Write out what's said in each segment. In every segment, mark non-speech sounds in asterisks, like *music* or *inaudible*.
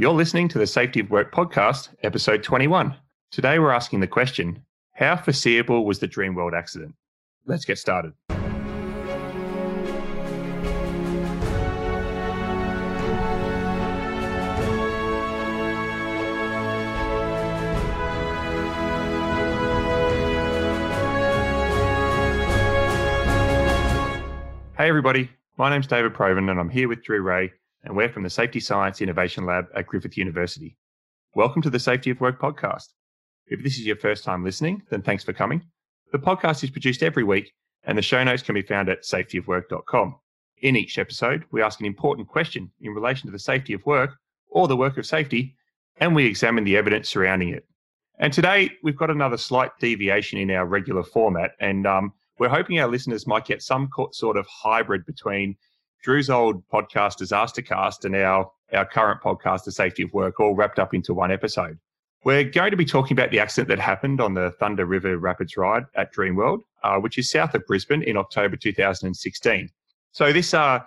You're listening to the Safety of Work podcast, episode 21. Today we're asking the question How foreseeable was the Dreamworld accident? Let's get started. Hey, everybody. My name's David Provan, and I'm here with Drew Rae, and we're from the Safety Science Innovation Lab at Griffith University. Welcome to the Safety of Work podcast. If this is your first time listening, then thanks for coming. The podcast is produced every week, and the show notes can be found at safetyofwork.com. In each episode, we ask an important question in relation to the safety of work or the work of safety, and we examine the evidence surrounding it. And today, we've got another slight deviation in our regular format, and um, we're hoping our listeners might get some sort of hybrid between Drew's old podcast, Disastercast, and our, our current podcast, The Safety of Work, all wrapped up into one episode. We're going to be talking about the accident that happened on the Thunder River Rapids ride at Dreamworld, uh, which is south of Brisbane in October 2016. So this uh,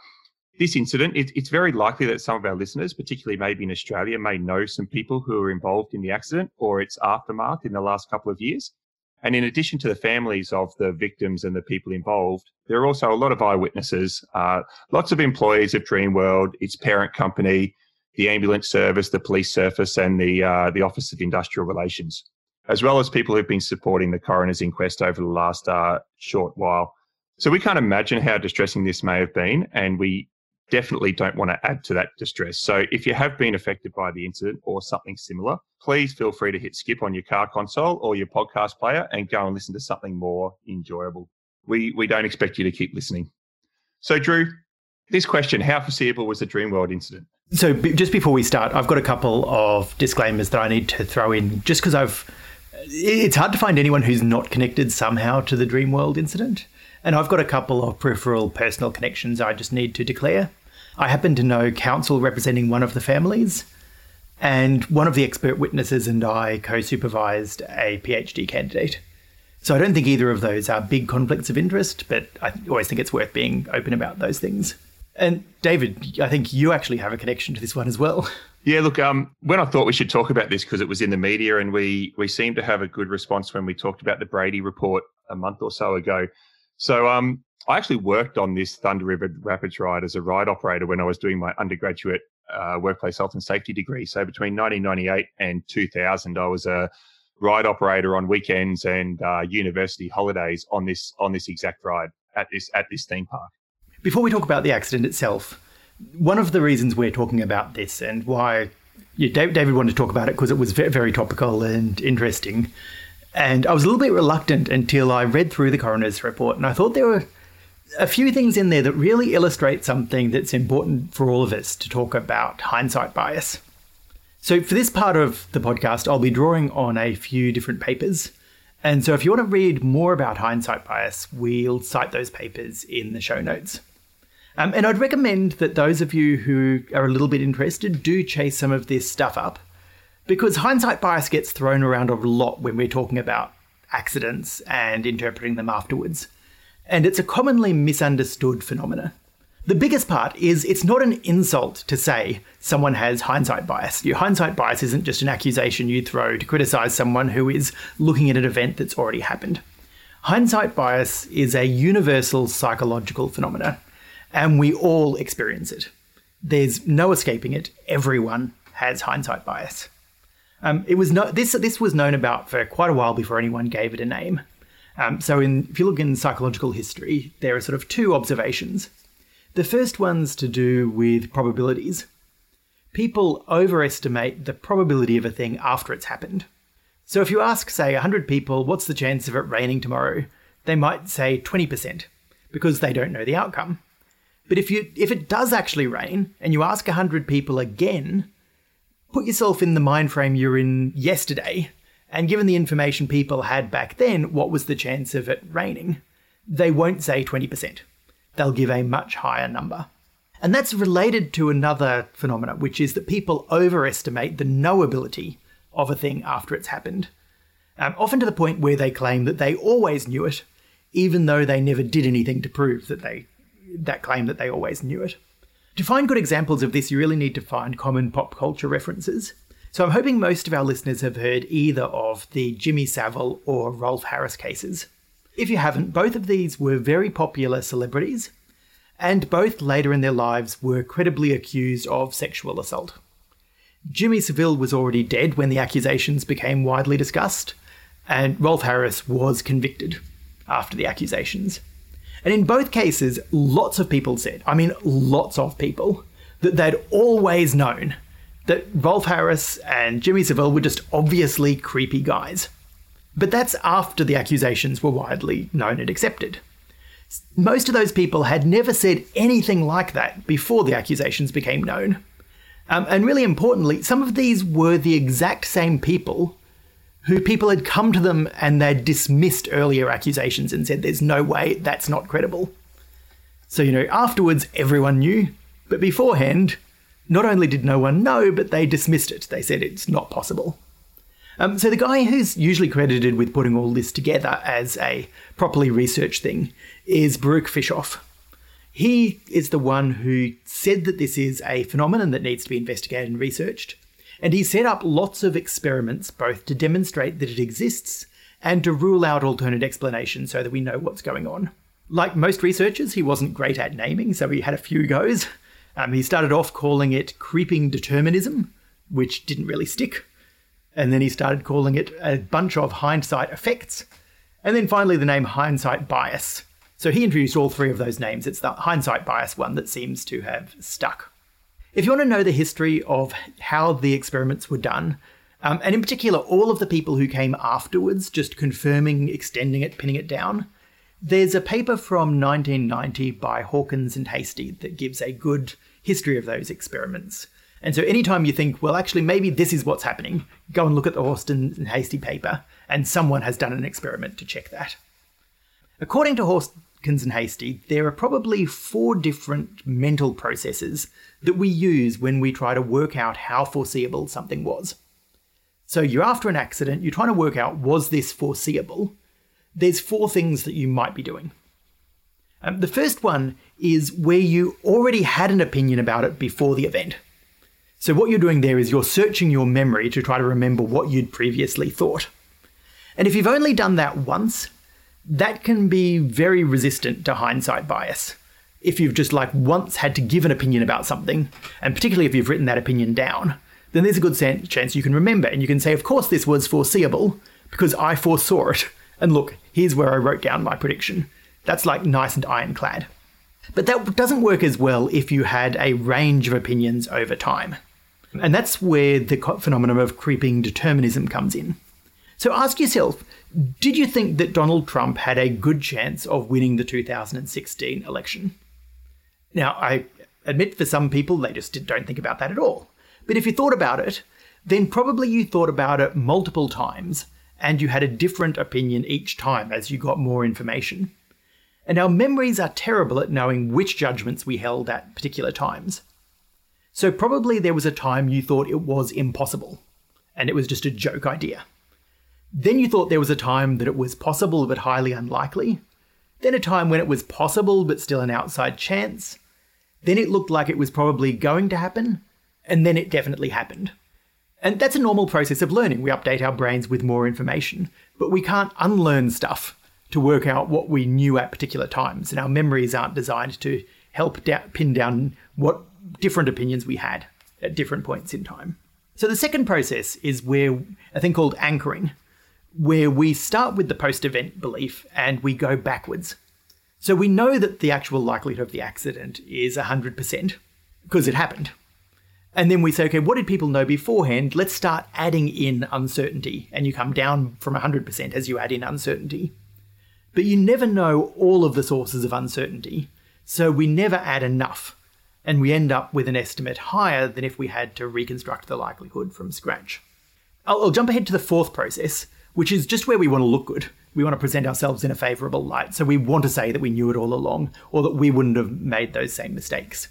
this incident, it, it's very likely that some of our listeners, particularly maybe in Australia, may know some people who were involved in the accident or its aftermath in the last couple of years. And in addition to the families of the victims and the people involved, there are also a lot of eyewitnesses, uh, lots of employees of Dreamworld, its parent company, the ambulance service, the police service, and the uh, the Office of Industrial Relations, as well as people who've been supporting the coroner's inquest over the last uh, short while. So we can't imagine how distressing this may have been, and we definitely don't want to add to that distress. So if you have been affected by the incident or something similar, please feel free to hit skip on your car console or your podcast player and go and listen to something more enjoyable. We we don't expect you to keep listening. So Drew, this question, how foreseeable was the Dreamworld incident? So just before we start, I've got a couple of disclaimers that I need to throw in just because I've it's hard to find anyone who's not connected somehow to the Dreamworld incident. And I've got a couple of peripheral personal connections I just need to declare. I happen to know counsel representing one of the families, and one of the expert witnesses and I co supervised a PhD candidate. So I don't think either of those are big conflicts of interest, but I always think it's worth being open about those things. And David, I think you actually have a connection to this one as well. Yeah, look, um, when I thought we should talk about this because it was in the media and we we seemed to have a good response when we talked about the Brady report a month or so ago. So um, I actually worked on this Thunder River Rapids ride as a ride operator when I was doing my undergraduate uh, workplace health and safety degree. So between 1998 and 2000, I was a ride operator on weekends and uh, university holidays on this on this exact ride at this at this theme park. Before we talk about the accident itself, one of the reasons we're talking about this and why David wanted to talk about it because it was very, very topical and interesting. And I was a little bit reluctant until I read through the coroner's report, and I thought there were a few things in there that really illustrate something that's important for all of us to talk about hindsight bias. So, for this part of the podcast, I'll be drawing on a few different papers. And so, if you want to read more about hindsight bias, we'll cite those papers in the show notes. Um, and I'd recommend that those of you who are a little bit interested do chase some of this stuff up because hindsight bias gets thrown around a lot when we're talking about accidents and interpreting them afterwards and it's a commonly misunderstood phenomena. The biggest part is it's not an insult to say someone has hindsight bias. Your hindsight bias isn't just an accusation you throw to criticize someone who is looking at an event that's already happened. Hindsight bias is a universal psychological phenomena, and we all experience it. There's no escaping it. Everyone has hindsight bias. Um, it was no, this this was known about for quite a while before anyone gave it a name. Um, so, in, if you look in psychological history, there are sort of two observations. The first one's to do with probabilities. People overestimate the probability of a thing after it's happened. So, if you ask, say, 100 people, what's the chance of it raining tomorrow? They might say 20% because they don't know the outcome. But if you if it does actually rain and you ask 100 people again, put yourself in the mind frame you're in yesterday and given the information people had back then, what was the chance of it raining? They won't say 20%. They'll give a much higher number. And that's related to another phenomenon, which is that people overestimate the knowability of a thing after it's happened. Um, often to the point where they claim that they always knew it, even though they never did anything to prove that they that claim that they always knew it. To find good examples of this, you really need to find common pop culture references. So I'm hoping most of our listeners have heard either of the Jimmy Savile or Rolf Harris cases. If you haven't, both of these were very popular celebrities, and both later in their lives were credibly accused of sexual assault. Jimmy Savile was already dead when the accusations became widely discussed, and Rolf Harris was convicted after the accusations. And in both cases, lots of people said, I mean, lots of people, that they'd always known that Rolf Harris and Jimmy Savile were just obviously creepy guys. But that's after the accusations were widely known and accepted. Most of those people had never said anything like that before the accusations became known. Um, and really importantly, some of these were the exact same people who people had come to them and they'd dismissed earlier accusations and said, there's no way, that's not credible. So, you know, afterwards everyone knew, but beforehand, not only did no one know, but they dismissed it. They said it's not possible. Um, so the guy who's usually credited with putting all this together as a properly researched thing is Baruch Fischhoff. He is the one who said that this is a phenomenon that needs to be investigated and researched. And he set up lots of experiments both to demonstrate that it exists and to rule out alternate explanations so that we know what's going on. Like most researchers, he wasn't great at naming, so he had a few goes. Um, he started off calling it creeping determinism, which didn't really stick. And then he started calling it a bunch of hindsight effects. And then finally, the name hindsight bias, so he introduced all three of those names. It's the hindsight bias one that seems to have stuck. If you want to know the history of how the experiments were done, um, and in particular all of the people who came afterwards, just confirming, extending it, pinning it down, there's a paper from 1990 by Hawkins and Hastie that gives a good history of those experiments. And so anytime you think, well, actually, maybe this is what's happening, go and look at the Hawkins and Hastie paper, and someone has done an experiment to check that. According to Horst and Hastie, there are probably four different mental processes that we use when we try to work out how foreseeable something was. So you're after an accident, you're trying to work out was this foreseeable? There's four things that you might be doing. Um, the first one is where you already had an opinion about it before the event. So what you're doing there is you're searching your memory to try to remember what you'd previously thought. And if you've only done that once, that can be very resistant to hindsight bias. If you've just like once had to give an opinion about something, and particularly if you've written that opinion down, then there's a good chance you can remember and you can say, of course, this was foreseeable because I foresaw it. And look, here's where I wrote down my prediction. That's like nice and ironclad. But that doesn't work as well if you had a range of opinions over time. And that's where the phenomenon of creeping determinism comes in. So ask yourself did you think that Donald Trump had a good chance of winning the 2016 election? Now, I admit for some people, they just don't think about that at all. But if you thought about it, then probably you thought about it multiple times and you had a different opinion each time as you got more information. And our memories are terrible at knowing which judgments we held at particular times. So probably there was a time you thought it was impossible, and it was just a joke idea. Then you thought there was a time that it was possible but highly unlikely. Then a time when it was possible but still an outside chance. Then it looked like it was probably going to happen. And then it definitely happened. And that's a normal process of learning. We update our brains with more information, but we can't unlearn stuff to work out what we knew at particular times. And our memories aren't designed to help da- pin down what different opinions we had at different points in time. So the second process is where a thing called anchoring, where we start with the post event belief and we go backwards. So we know that the actual likelihood of the accident is 100% because it happened. And then we say, okay, what did people know beforehand? Let's start adding in uncertainty. And you come down from 100% as you add in uncertainty. But you never know all of the sources of uncertainty. So we never add enough. And we end up with an estimate higher than if we had to reconstruct the likelihood from scratch. I'll, I'll jump ahead to the fourth process, which is just where we want to look good. We want to present ourselves in a favourable light. So we want to say that we knew it all along or that we wouldn't have made those same mistakes.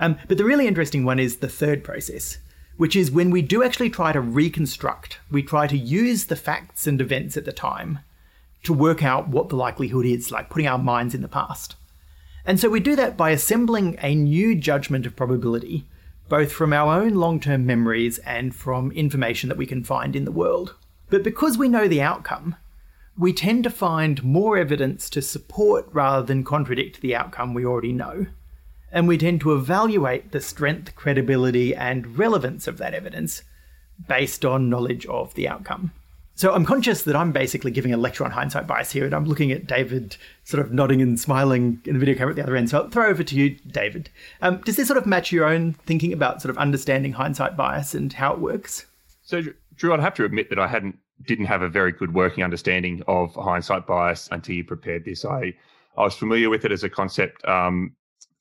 Um, but the really interesting one is the third process, which is when we do actually try to reconstruct, we try to use the facts and events at the time to work out what the likelihood is, like putting our minds in the past. And so we do that by assembling a new judgment of probability, both from our own long term memories and from information that we can find in the world. But because we know the outcome, we tend to find more evidence to support rather than contradict the outcome we already know. And we tend to evaluate the strength, credibility, and relevance of that evidence based on knowledge of the outcome. So I'm conscious that I'm basically giving a lecture on hindsight bias here, and I'm looking at David sort of nodding and smiling in the video camera at the other end. So I'll throw over to you, David. Um, does this sort of match your own thinking about sort of understanding hindsight bias and how it works? So, Drew, I'd have to admit that I hadn't didn't have a very good working understanding of hindsight bias until you prepared this. I I was familiar with it as a concept um,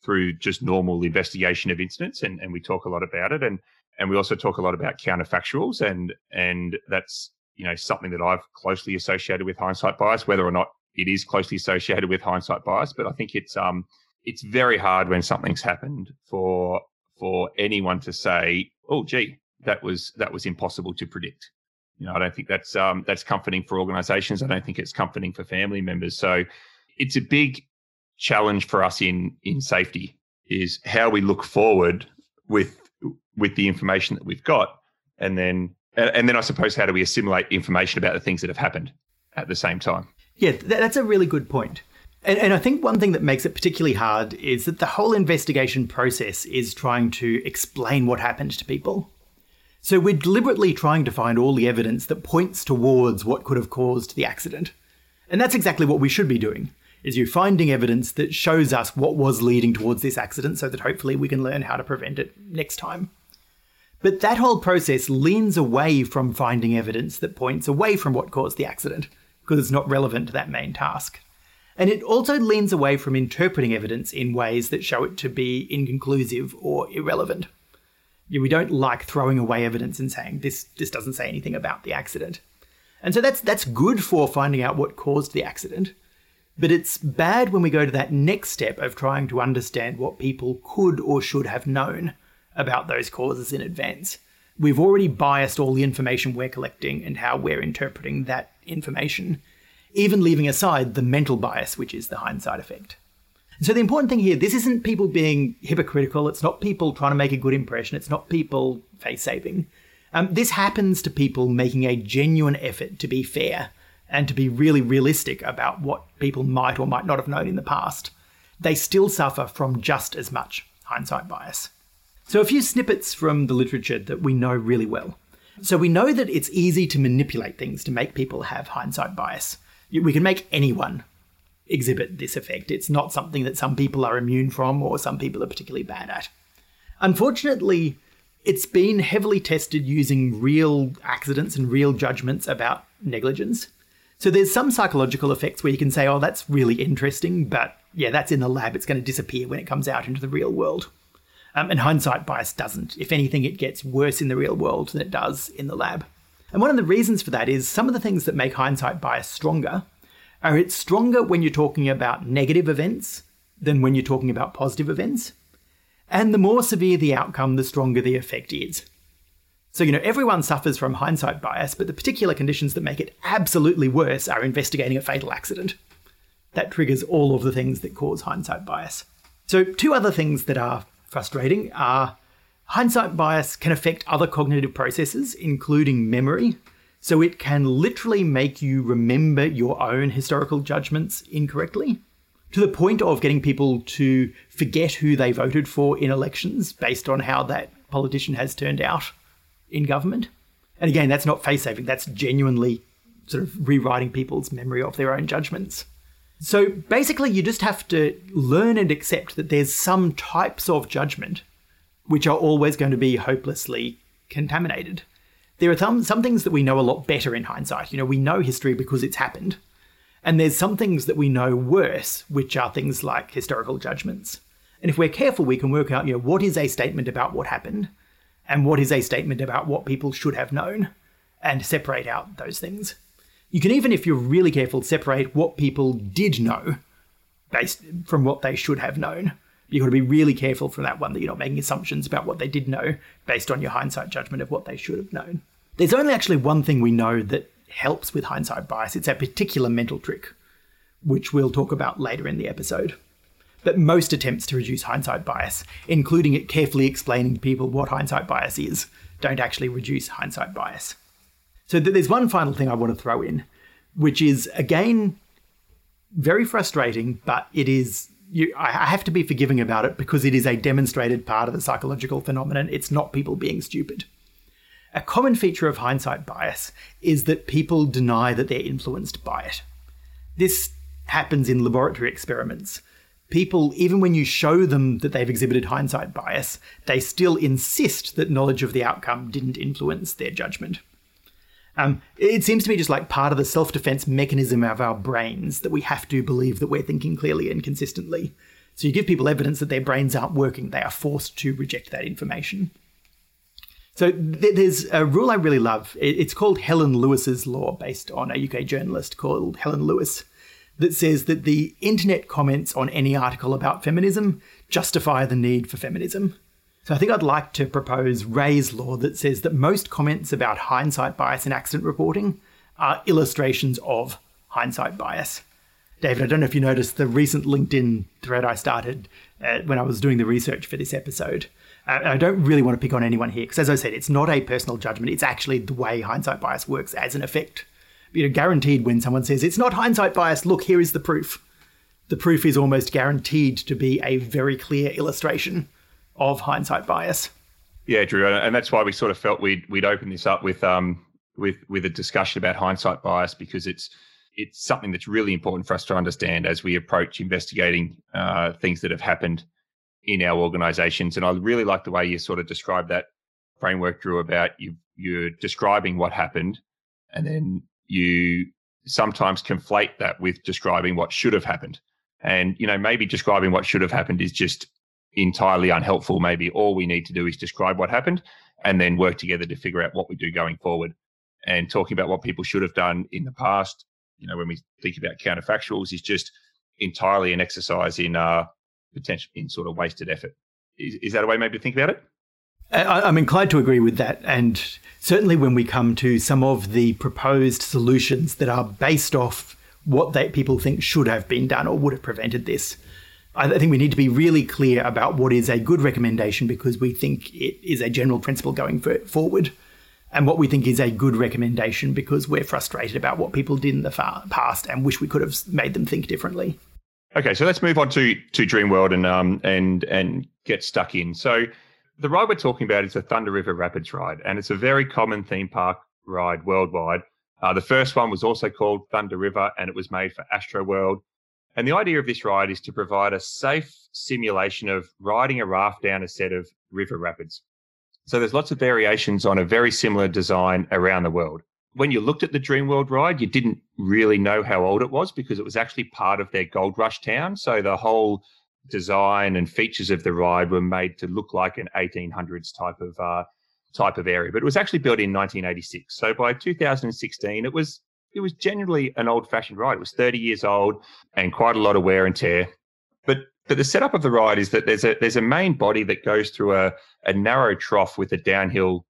through just normal investigation of incidents, and, and we talk a lot about it, and and we also talk a lot about counterfactuals, and and that's you know something that I've closely associated with hindsight bias, whether or not it is closely associated with hindsight bias. But I think it's um it's very hard when something's happened for for anyone to say, oh gee, that was that was impossible to predict. You know, I don't think that's um that's comforting for organizations. I don't think it's comforting for family members. So it's a big challenge for us in in safety is how we look forward with with the information that we've got and then and then I suppose how do we assimilate information about the things that have happened at the same time? Yeah, that's a really good. And, and, I think one thing that makes it particularly hard is that the whole investigation process is trying to explain what happened to people. So we're deliberately trying to find all the evidence that points towards what could have caused the accident. And that's exactly what we should be doing. Is you finding evidence that shows us what was leading towards this accident so that hopefully we can learn how to prevent it next time. But that whole process leans away from finding evidence that points away from what caused the accident, because it's not relevant to that main task. And it also leans away from interpreting evidence in ways that show it to be inconclusive or irrelevant. We don't like throwing away evidence and saying this this doesn't say anything about the accident. And so that's that's good for finding out what caused the accident. But it's bad when we go to that next step of trying to understand what people could or should have known about those causes in advance. We've already biased all the information we're collecting and how we're interpreting that information, even leaving aside the mental bias, which is the hindsight effect. So the important thing here, this isn't people being hypocritical. It's not people trying to make a good impression. It's not people face saving. Um, this happens to people making a genuine effort to be fair and to be really realistic about what people might or might not have known in the past. They still suffer from just as much hindsight bias. So, a few snippets from the literature that we know really well. So, we know that it's easy to manipulate things to make people have hindsight bias. We can make anyone exhibit this effect. It's not something that some people are immune from or some people are particularly bad at. Unfortunately, it's been heavily tested using real accidents and real judgments about negligence. So there's some psychological effects where you can say, oh, that's really interesting, but yeah, that's in the lab. It's going to disappear when it comes out into the real world. Um, and hindsight bias doesn't. If anything, it gets worse in the real world than it does in the lab. And one of the reasons for that is some of the things that make hindsight bias stronger are it's stronger when you're talking about negative events than when you're talking about positive events. And the more severe the outcome, the stronger the effect is. So, you know, everyone suffers from hindsight bias, but the particular conditions that make it absolutely worse are investigating a fatal accident. That triggers all of the things that cause hindsight bias. So, two other things that are frustrating are hindsight bias can affect other cognitive processes, including memory. So it can literally make you remember your own historical judgments incorrectly to the point of getting people to forget who they voted for in elections based on how that politician has turned out in government. And again, that's not face saving, that's genuinely sort of rewriting people's memory of their own judgments. So basically, you just have to learn and accept that there's some types of judgment which are always going to be hopelessly contaminated. There are some, some things that we know a lot better in hindsight. You know, we know history because it's happened. And there's some things that we know worse, which are things like historical judgments. And if we're careful, we can work out, you know, what is a statement about what happened and what is a statement about what people should have known and separate out those things. You can even, if you're really careful, separate what people did know based from what they should have known. You've got to be really careful from that one that you're not making assumptions about what they did know based on your hindsight judgment of what they should have known. There's only actually one thing we know that helps with hindsight bias. It's a particular mental trick, which we'll talk about later in the episode. But most attempts to reduce hindsight bias, including it carefully explaining to people what hindsight bias is, don't actually reduce hindsight bias. So there's one final thing I want to throw in, which is again very frustrating, but it is you, I have to be forgiving about it because it is a demonstrated part of the psychological phenomenon. It's not people being stupid. A common feature of hindsight bias is that people deny that they're influenced by it. This happens in laboratory experiments. People, even when you show them that they've exhibited hindsight bias, they still insist that knowledge of the outcome didn't influence their judgment. Um, it seems to me just like part of the self defense mechanism of our brains that we have to believe that we're thinking clearly and consistently. So you give people evidence that their brains aren't working, they are forced to reject that information. So th- there's a rule I really love. It's called Helen Lewis's law, based on a UK journalist called Helen Lewis, that says that the internet comments on any article about feminism justify the need for feminism. So I think I'd like to propose Rae's law that says that most comments about hindsight bias in accident reporting are illustrations of hindsight bias. David, I don't know if you noticed the recent LinkedIn thread I started uh, when I was doing the research for this episode. Uh, I don't really want to pick on anyone here because, as I said, it's not a personal judgment. It's actually the way hindsight bias works as an effect. You know, guaranteed when someone says it's not hindsight bias, look, here is the proof. The proof is almost guaranteed to be a very clear illustration of hindsight bias. Yeah, Drew, and that's why we sort of felt we'd we'd open this up with um with with a discussion about hindsight bias because it's it's something that's really important for us to understand as we approach investigating uh, things that have happened in our organizations. And I really like the way you sort of describe that framework, Drew, about you you're describing what happened and then you sometimes conflate that with describing what should have happened. And, you know, maybe describing what should have happened is just entirely unhelpful. Maybe all we need to do is describe what happened and then work together to figure out what we do going forward. And talking about what people should have done in the past, you know, when we think about counterfactuals, is just entirely an exercise in uh, potential in sort of wasted effort. Is, is that a way maybe to think about it? I'm inclined to agree with that. And certainly when we come to some of the proposed solutions that are based off what they, people think should have been done or would have prevented this, I think we need to be really clear about what is a good recommendation because we think it is a general principle going for, forward, and what we think is a good recommendation because we're frustrated about what people did in the past and wish we could have made them think differently. Okay, so let's move on to to Dreamworld and um and and get stuck in. So the ride we're talking about is the Thunder River Rapids ride, and it's a very common theme park ride worldwide. Uh, the first one was also called Thunder River, and it was made for Astro World. and the idea of this ride is to provide a safe simulation of riding a raft down a set of river rapids. So there's lots of variations on a very similar design around the world. When you looked at the Dreamworld ride, you didn't really know how old it was because it was actually part of their gold rush town. So the whole design and features of the ride were made to look like an 1800s type of uh, type of area. But it was actually built in 1986. So by 2016, it was it was generally an old fashioned ride. It was 30 years old and quite a lot of wear and tear. But but the setup of the ride is that there's a there's a main body that goes through a, a narrow trough with a downhill,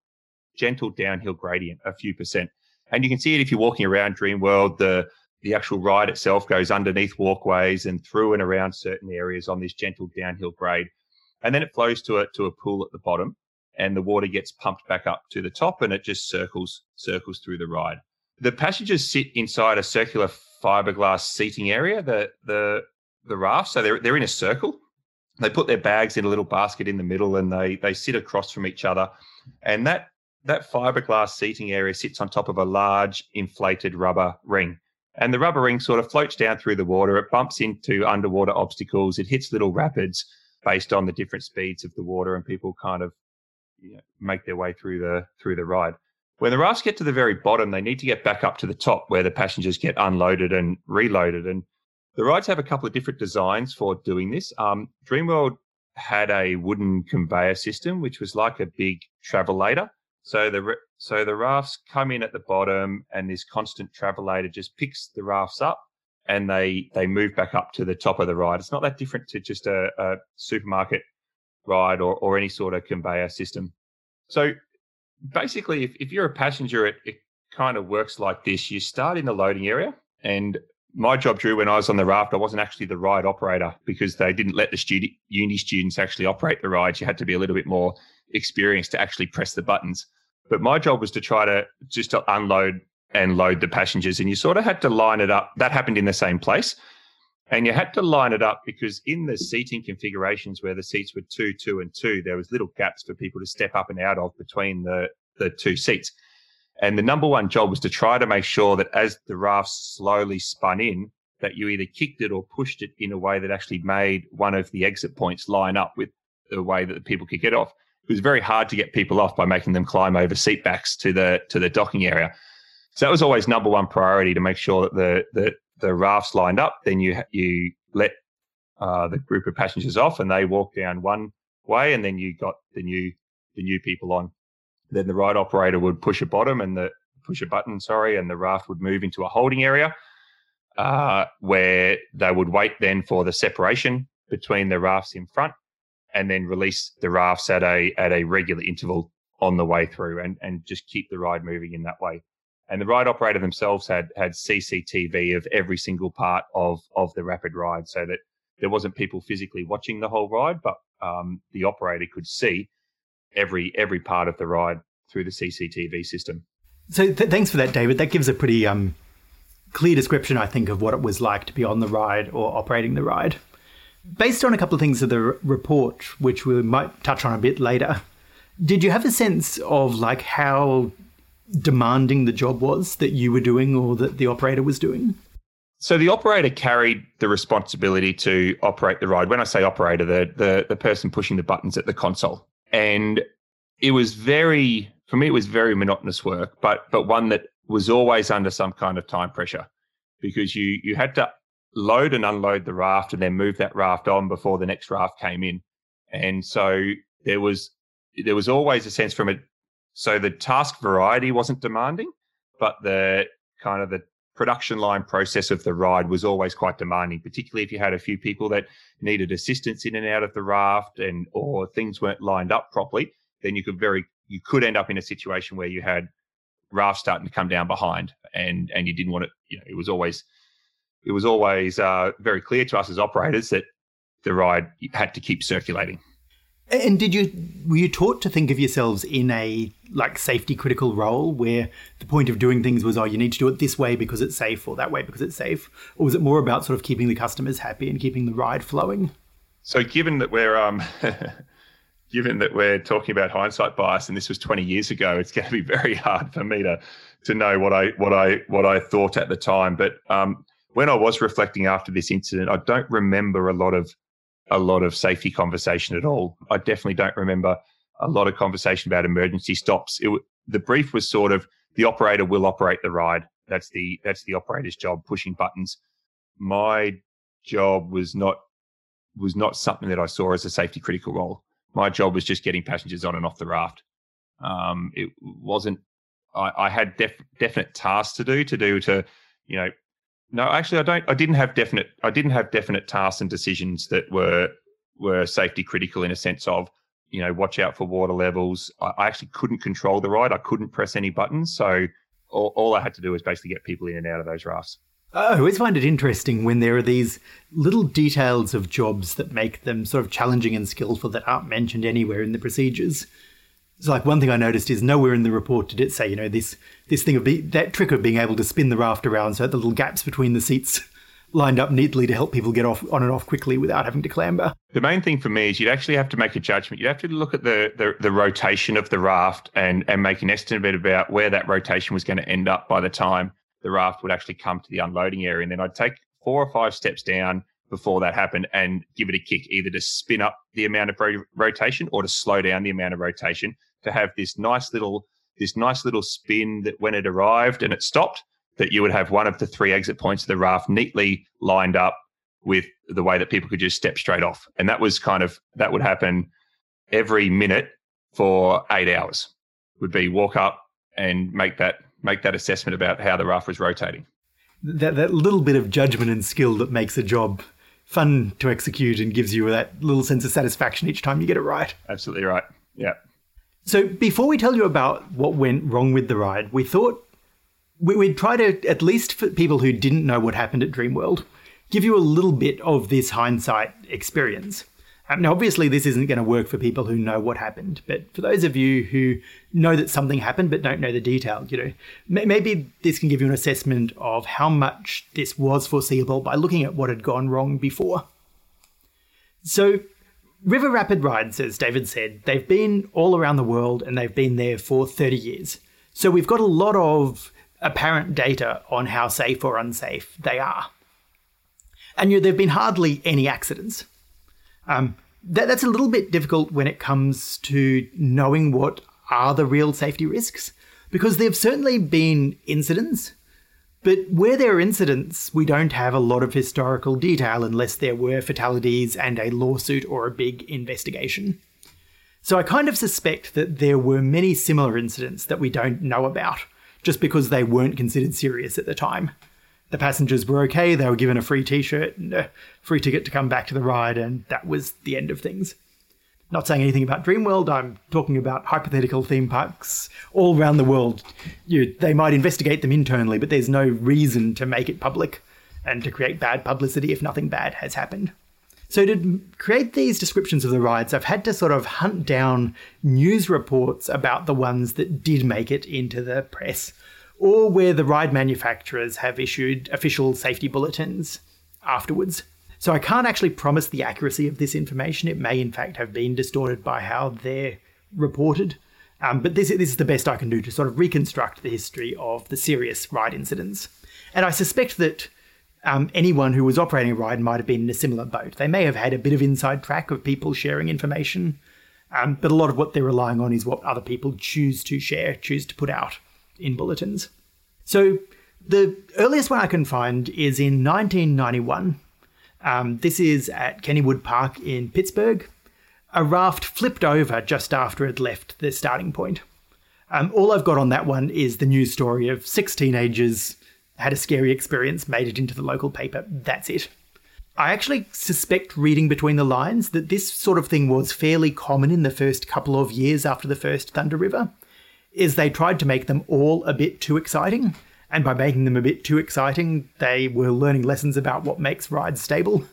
gentle downhill gradient, a few percent. And you can see it if you're walking around Dreamworld. The the actual ride itself goes underneath walkways and through and around certain areas on this gentle downhill grade. And then it flows to a to a pool at the bottom and the water gets pumped back up to the top and it just circles circles through the ride. The passengers sit inside a circular fiberglass seating area, the the the raft. So they're they're in a circle. They put their bags in a little basket in the middle, and they they sit across from each other. And that that fiberglass seating area sits on top of a large inflated rubber ring. And the rubber ring sort of floats down through the water. It bumps into underwater obstacles. It hits little rapids based on the different speeds of the water, and people kind of you know, make their way through the through the ride. When the rafts get to the very bottom, they need to get back up to the top where the passengers get unloaded and reloaded. And the rides have a couple of different designs for doing this. Um, Dreamworld had a wooden conveyor system, which was like a big travelator. So the so the rafts come in at the bottom, and this constant travelator just picks the rafts up, and they they move back up to the top of the ride. It's not that different to just a, a supermarket ride or, or any sort of conveyor system. So basically, if, if you're a passenger, it, it kind of works like this. You start in the loading area, and my job, Drew, when I was on the raft, I wasn't actually the ride operator because they didn't let the student uni students actually operate the rides. You had to be a little bit more experienced to actually press the buttons. But my job was to try to just to unload and load the passengers, and you sort of had to line it up. That happened in the same place. And you had to line it up because in the seating configurations where the seats were two, two, and two, there was little gaps for people to step up and out of between the, the two seats. And the number one job was to try to make sure that as the raft slowly spun in, that you either kicked it or pushed it in a way that actually made one of the exit points line up with the way that the people could get off. It was very hard to get people off by making them climb over seat backs to the to the docking area. So that was always number one priority to make sure that the the the rafts lined up, then you you let uh, the group of passengers off, and they walk down one way, and then you got the new the new people on. Then the ride operator would push a bottom and the push a button, sorry, and the raft would move into a holding area uh, where they would wait then for the separation between the rafts in front, and then release the rafts at a at a regular interval on the way through, and and just keep the ride moving in that way and the ride operator themselves had had CCTV of every single part of of the rapid ride, so that there wasn't people physically watching the whole ride, but um, the operator could see every every part of the ride through the CCTV system. So th- thanks for that, David. That gives a pretty um, clear description, I think, of what it was like to be on the ride or operating the ride. Based on a couple of things of the report, which we might touch on a bit later, did you have a sense of like how demanding the job was that you were doing or that the operator was doing? So the operator carried the responsibility to operate the ride. When I say operator, the the, the person pushing the buttons at the console. And it was very for me it was very monotonous work, but but one that was always under some kind of time pressure because you you had to load and unload the raft and then move that raft on before the next raft came in. And so there was there was always a sense from it. so the task variety wasn't demanding, but the kind of the production line process of the ride was always quite demanding, particularly if you had a few people that needed assistance in and out of the raft and or things weren't lined up properly, then you could very you could end up in a situation where you had rafts starting to come down behind and and you didn't want it, you know, it was always it was always uh, very clear to us as operators that the ride had to keep circulating. And did you were you taught to think of yourselves in a like safety critical role where the point of doing things was oh you need to do it this way because it's safe or that way because it's safe or was it more about sort of keeping the customers happy and keeping the ride flowing? So given that we're um *laughs* given that we're talking about hindsight bias and this was 20 years ago it's going to be very *laughs* hard for me to to know what I what I what I thought at the time but um when I was reflecting after this incident I don't remember a lot of a lot of safety conversation at all. I definitely don't remember a lot of conversation about emergency stops. It, the brief was sort of the operator will operate the ride. That's the that's the operator's job, pushing buttons. My job was not was not something that I saw as a safety critical role. My job was just getting passengers on and off the raft. Um, it wasn't. I, I had def, definite tasks to do to do to, you know, no, actually, I don't. I didn't have definite. I didn't have definite tasks and decisions that were were safety critical in a sense of you know watch out for water levels. I, I actually couldn't control the ride. I couldn't press any buttons, so all, all I had to do was basically get people in and out of those rafts. Oh, I always find it interesting when there are these little details of jobs that make them sort of challenging and skillful that aren't mentioned anywhere in the procedures. So, like one thing I noticed is nowhere in the report did it say, you know, this this thing of be, that trick of being able to spin the raft around so that the little gaps between the seats *laughs* lined up neatly to help people get off on and off quickly without having to clamber. The main thing for me is you'd actually have to make a judgment. You'd have to look at the the, the rotation of the raft and and make an estimate about where that rotation was going to end up by the time the raft would actually come to the unloading area. And then I'd take four or five steps down before that happened and give it a kick, either to spin up the amount of rotation or to slow down the amount of rotation to have this nice little this nice little spin that when it arrived and it stopped, that you would have one of the three exit points of the raft neatly lined up with the way that people could just step straight off. And that was kind of that would happen every minute for eight hours. Would be walk up and make that make that assessment about how the raft was rotating. That that little bit of judgment and skill that makes a job fun to execute and gives you that little sense of satisfaction each time you get it right. Absolutely right. Yeah. So before we tell you about what went wrong with the ride, we thought we'd try to, at least for people who didn't know what happened at Dreamworld, give you a little bit of this hindsight experience. Now, obviously, this isn't going to work for people who know what happened, but for those of you who know that something happened but don't know the detail, you know, maybe this can give you an assessment of how much this was foreseeable by looking at what had gone wrong before. So, River Rapid rides, as David said, they've been all around the world and they've been there for 30 years. So, we've got a lot of apparent data on how safe or unsafe they are. And you know, there have been hardly any accidents. Um, that, that's a little bit difficult when it comes to knowing what are the real safety risks, because there have certainly been incidents, but where there are incidents, we don't have a lot of historical detail unless there were fatalities and a lawsuit or a big investigation. So I kind of suspect that there were many similar incidents that we don't know about, just because they weren't considered serious at the time the passengers were okay. They were given a free T-shirt and a free ticket to come back to the ride, and that was the end of things. Not saying anything about Dreamworld. I'm talking about hypothetical theme parks all around the world. You, they might investigate them internally, but there's no reason to make it public and to create bad publicity if nothing bad has happened. So, to create these descriptions of the rides, I've had to sort of hunt down news reports about the ones that did make it into the press or where the ride manufacturers have issued official safety bulletins afterwards. So I can't actually promise the accuracy of this information. It may, in fact, have been distorted by how they're reported. Um, but this, this is the best I can do to sort of reconstruct the history of the serious ride incidents. And I suspect that um, anyone who was operating a ride might have been in a similar boat. They may have had a bit of inside track of people sharing information, um, but a lot of what they're relying on is what other people choose to share, choose to put out in bulletins. So the earliest one I can find is in 1991. Um, this is at Kennywood Park in Pittsburgh. A raft flipped over just after it left the starting point. Um, all I've got on that one is the news story of six teenagers had a scary experience, made it into the local paper. That's it. I actually suspect, reading between the lines, that this sort of thing was fairly common in the first couple of years after the first Thunder River is they tried to make them all a bit too exciting. And by making them a bit too exciting, they were learning lessons about what makes rides stable.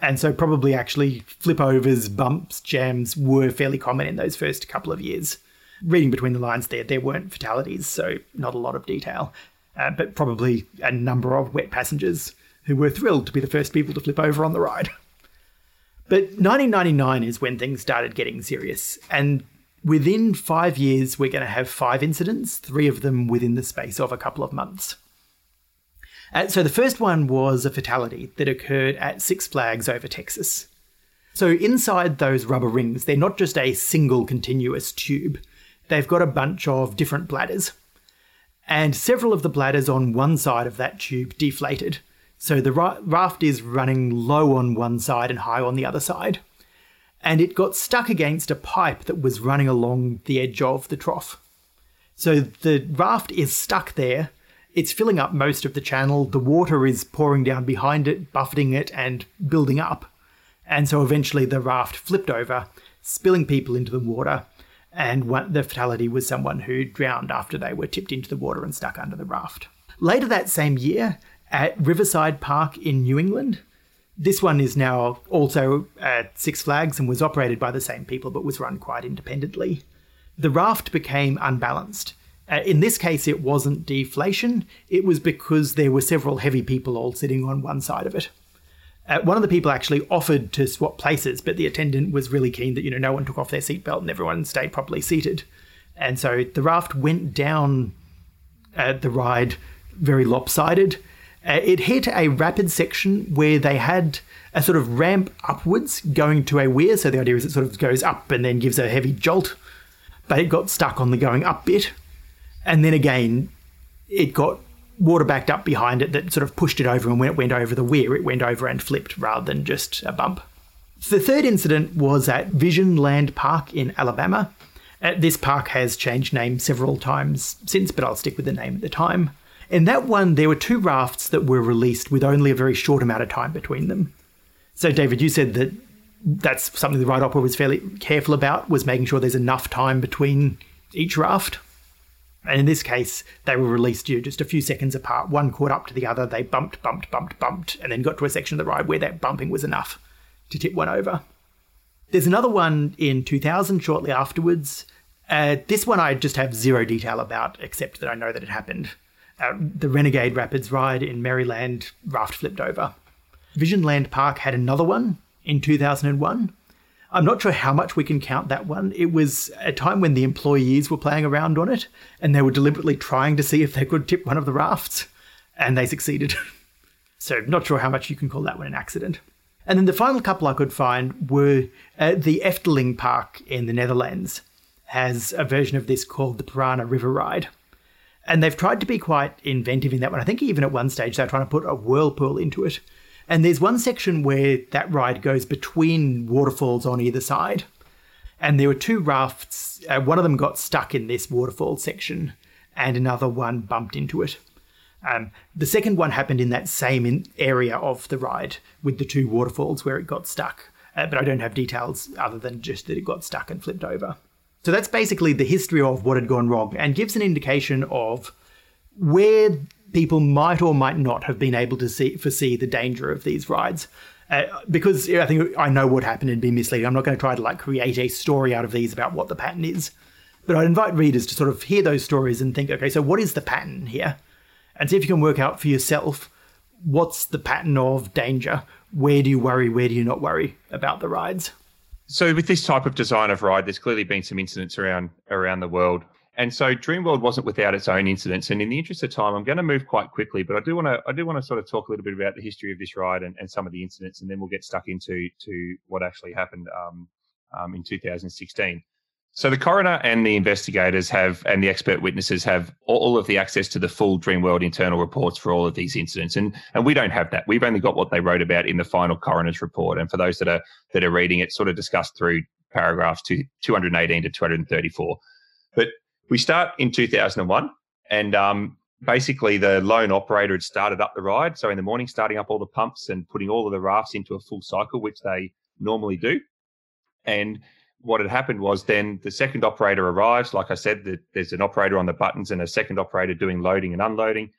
And so, probably actually, flip overs, bumps, jams were fairly common in those first couple of years. Reading between the lines there, there weren't fatalities, so not a lot of detail. Uh, but probably a number of wet passengers who were thrilled to be the first people to flip over on the ride. But 1999 is when things started getting serious, and within five years, we're going to have five incidents, three of them within the space of a couple of months. Uh, so the first one was a fatality that occurred at Six Flags over Texas. So inside those rubber rings, they're not just a single continuous tube, they've got a bunch of different bladders. And several of the bladders on one side of that tube deflated. So the raft is running low on one side and high on the other side and it got stuck against a pipe that was running along the edge of the trough. So the raft is stuck there. It's filling up most of the channel. The water is pouring down behind it, buffeting it, and building up. And so eventually the raft flipped over, spilling people into the water. And one, the fatality was someone who drowned after they were tipped into the water and stuck under the raft. Later that same year, at Riverside Park in New England, this one is now also at Six Flags and was operated by the same people but was run quite independently. The raft became unbalanced. Uh, in this case, it wasn't deflation, it was because there were several heavy people all sitting on one side of it. Uh, one of the people actually offered to swap places, but the attendant was really keen that you know no one took off their seatbelt and everyone stayed properly seated. And so the raft went down uh, the ride very lopsided uh, it hit a rapid section where they had a sort of ramp upwards going to a weir. So the idea is it sort of goes up and then gives a heavy jolt. But it got stuck on the going up bit. And then again, it got water backed up behind it that sort of pushed it over. And when it went over the weir, it went over and flipped rather than just a bump. The third incident was at Vision Land Park in Alabama. Uh, this park has changed name several times since, but I'll stick with the name at the time. In that one, there were two rafts that were released with only a very short amount of time between them. So, David, you said that that's something the ride opera was fairly careful about, was making sure there's enough time between each raft. And in this case, they were released you just a few seconds apart. One caught up to the other. They bumped, bumped, bumped, bumped, and then got to a section of the ride where that bumping was enough to tip one over. There's another one in 2000 shortly afterwards. Uh, this one I just have zero detail about, except that I know that it happened. Uh, the Renegade Rapids ride in Maryland, raft flipped over. Visionland Park had another one in 2001. I'm not sure how much we can count that one. It was a time when the employees were playing around on it and they were deliberately trying to see if they could tip one of the rafts, and they succeeded. *laughs* so, not sure how much you can call that one an accident. And then the final couple I could find were uh, the Efteling Park in the Netherlands has a version of this called the Piranha River Ride. And they've tried to be quite inventive in that one. I think even at one stage they're trying to put a whirlpool into it. And there's one section where that ride goes between waterfalls on either side. And there were two rafts. Uh, one of them got stuck in this waterfall section, and another one bumped into it. Um, the second one happened in that same in area of the ride with the two waterfalls where it got stuck. Uh, but I don't have details other than just that it got stuck and flipped over. So that's basically the history of what had gone wrong and gives an indication of where people might or might not have been able to see, foresee the danger of these rides. Uh, because I think I know what happened and be misleading. I'm not going to try to like create a story out of these about what the pattern is. But I'd invite readers to sort of hear those stories and think, okay, so what is the pattern here? And see if you can work out for yourself what's the pattern of danger. Where do you worry? Where do you not worry about the rides? So, with this type of design of ride, there's clearly been some incidents around around the world and so Dreamworld wasn't without its own incidents. And in the interest of time, I'm going to move quite quickly, but I do want to I do want to sort of talk a little bit about the history of this ride and, and some of the incidents, and then we'll get stuck into to what actually happened um, um, in 2016. So the coroner and the investigators have, and the expert witnesses have all of the access to the full Dreamworld internal reports for all of these incidents, and and we don't have that. We've only got what they wrote about in the final coroner's report. And for those that are that are reading it, sort of discussed through paragraphs to 218 to 234. But we start in 2001, and um, basically the lone operator had started up the ride. So in the morning, starting up all the pumps and putting all of the rafts into a full cycle, which they normally do. And what had happened was then the second operator arrives. Like I said, the, there's an operator on the buttons and a second operator doing loading and unloading.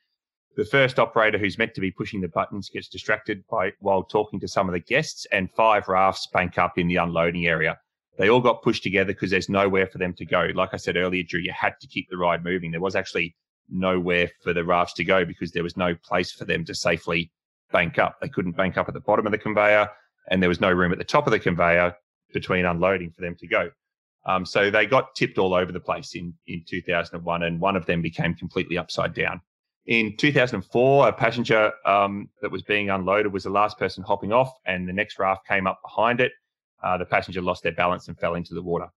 The first operator who's meant to be pushing the buttons gets distracted by while talking to some of the guests, and five rafts bank up in the unloading area. They all got pushed together because there's nowhere for them to go. Like I said earlier, Drew, you had to keep the ride moving. There was actually nowhere for the rafts to go because there was no place for them to safely bank up. They couldn't bank up at the bottom of the conveyor, and there was no room at the top of the conveyor between unloading for them to go. Um, so they got tipped all over the place in, in 2001, and one of them became completely upside down. In 2004, a passenger um, that was being unloaded was the last person hopping off, and the next raft came up behind it uh, the passenger lost their balance and fell into the water.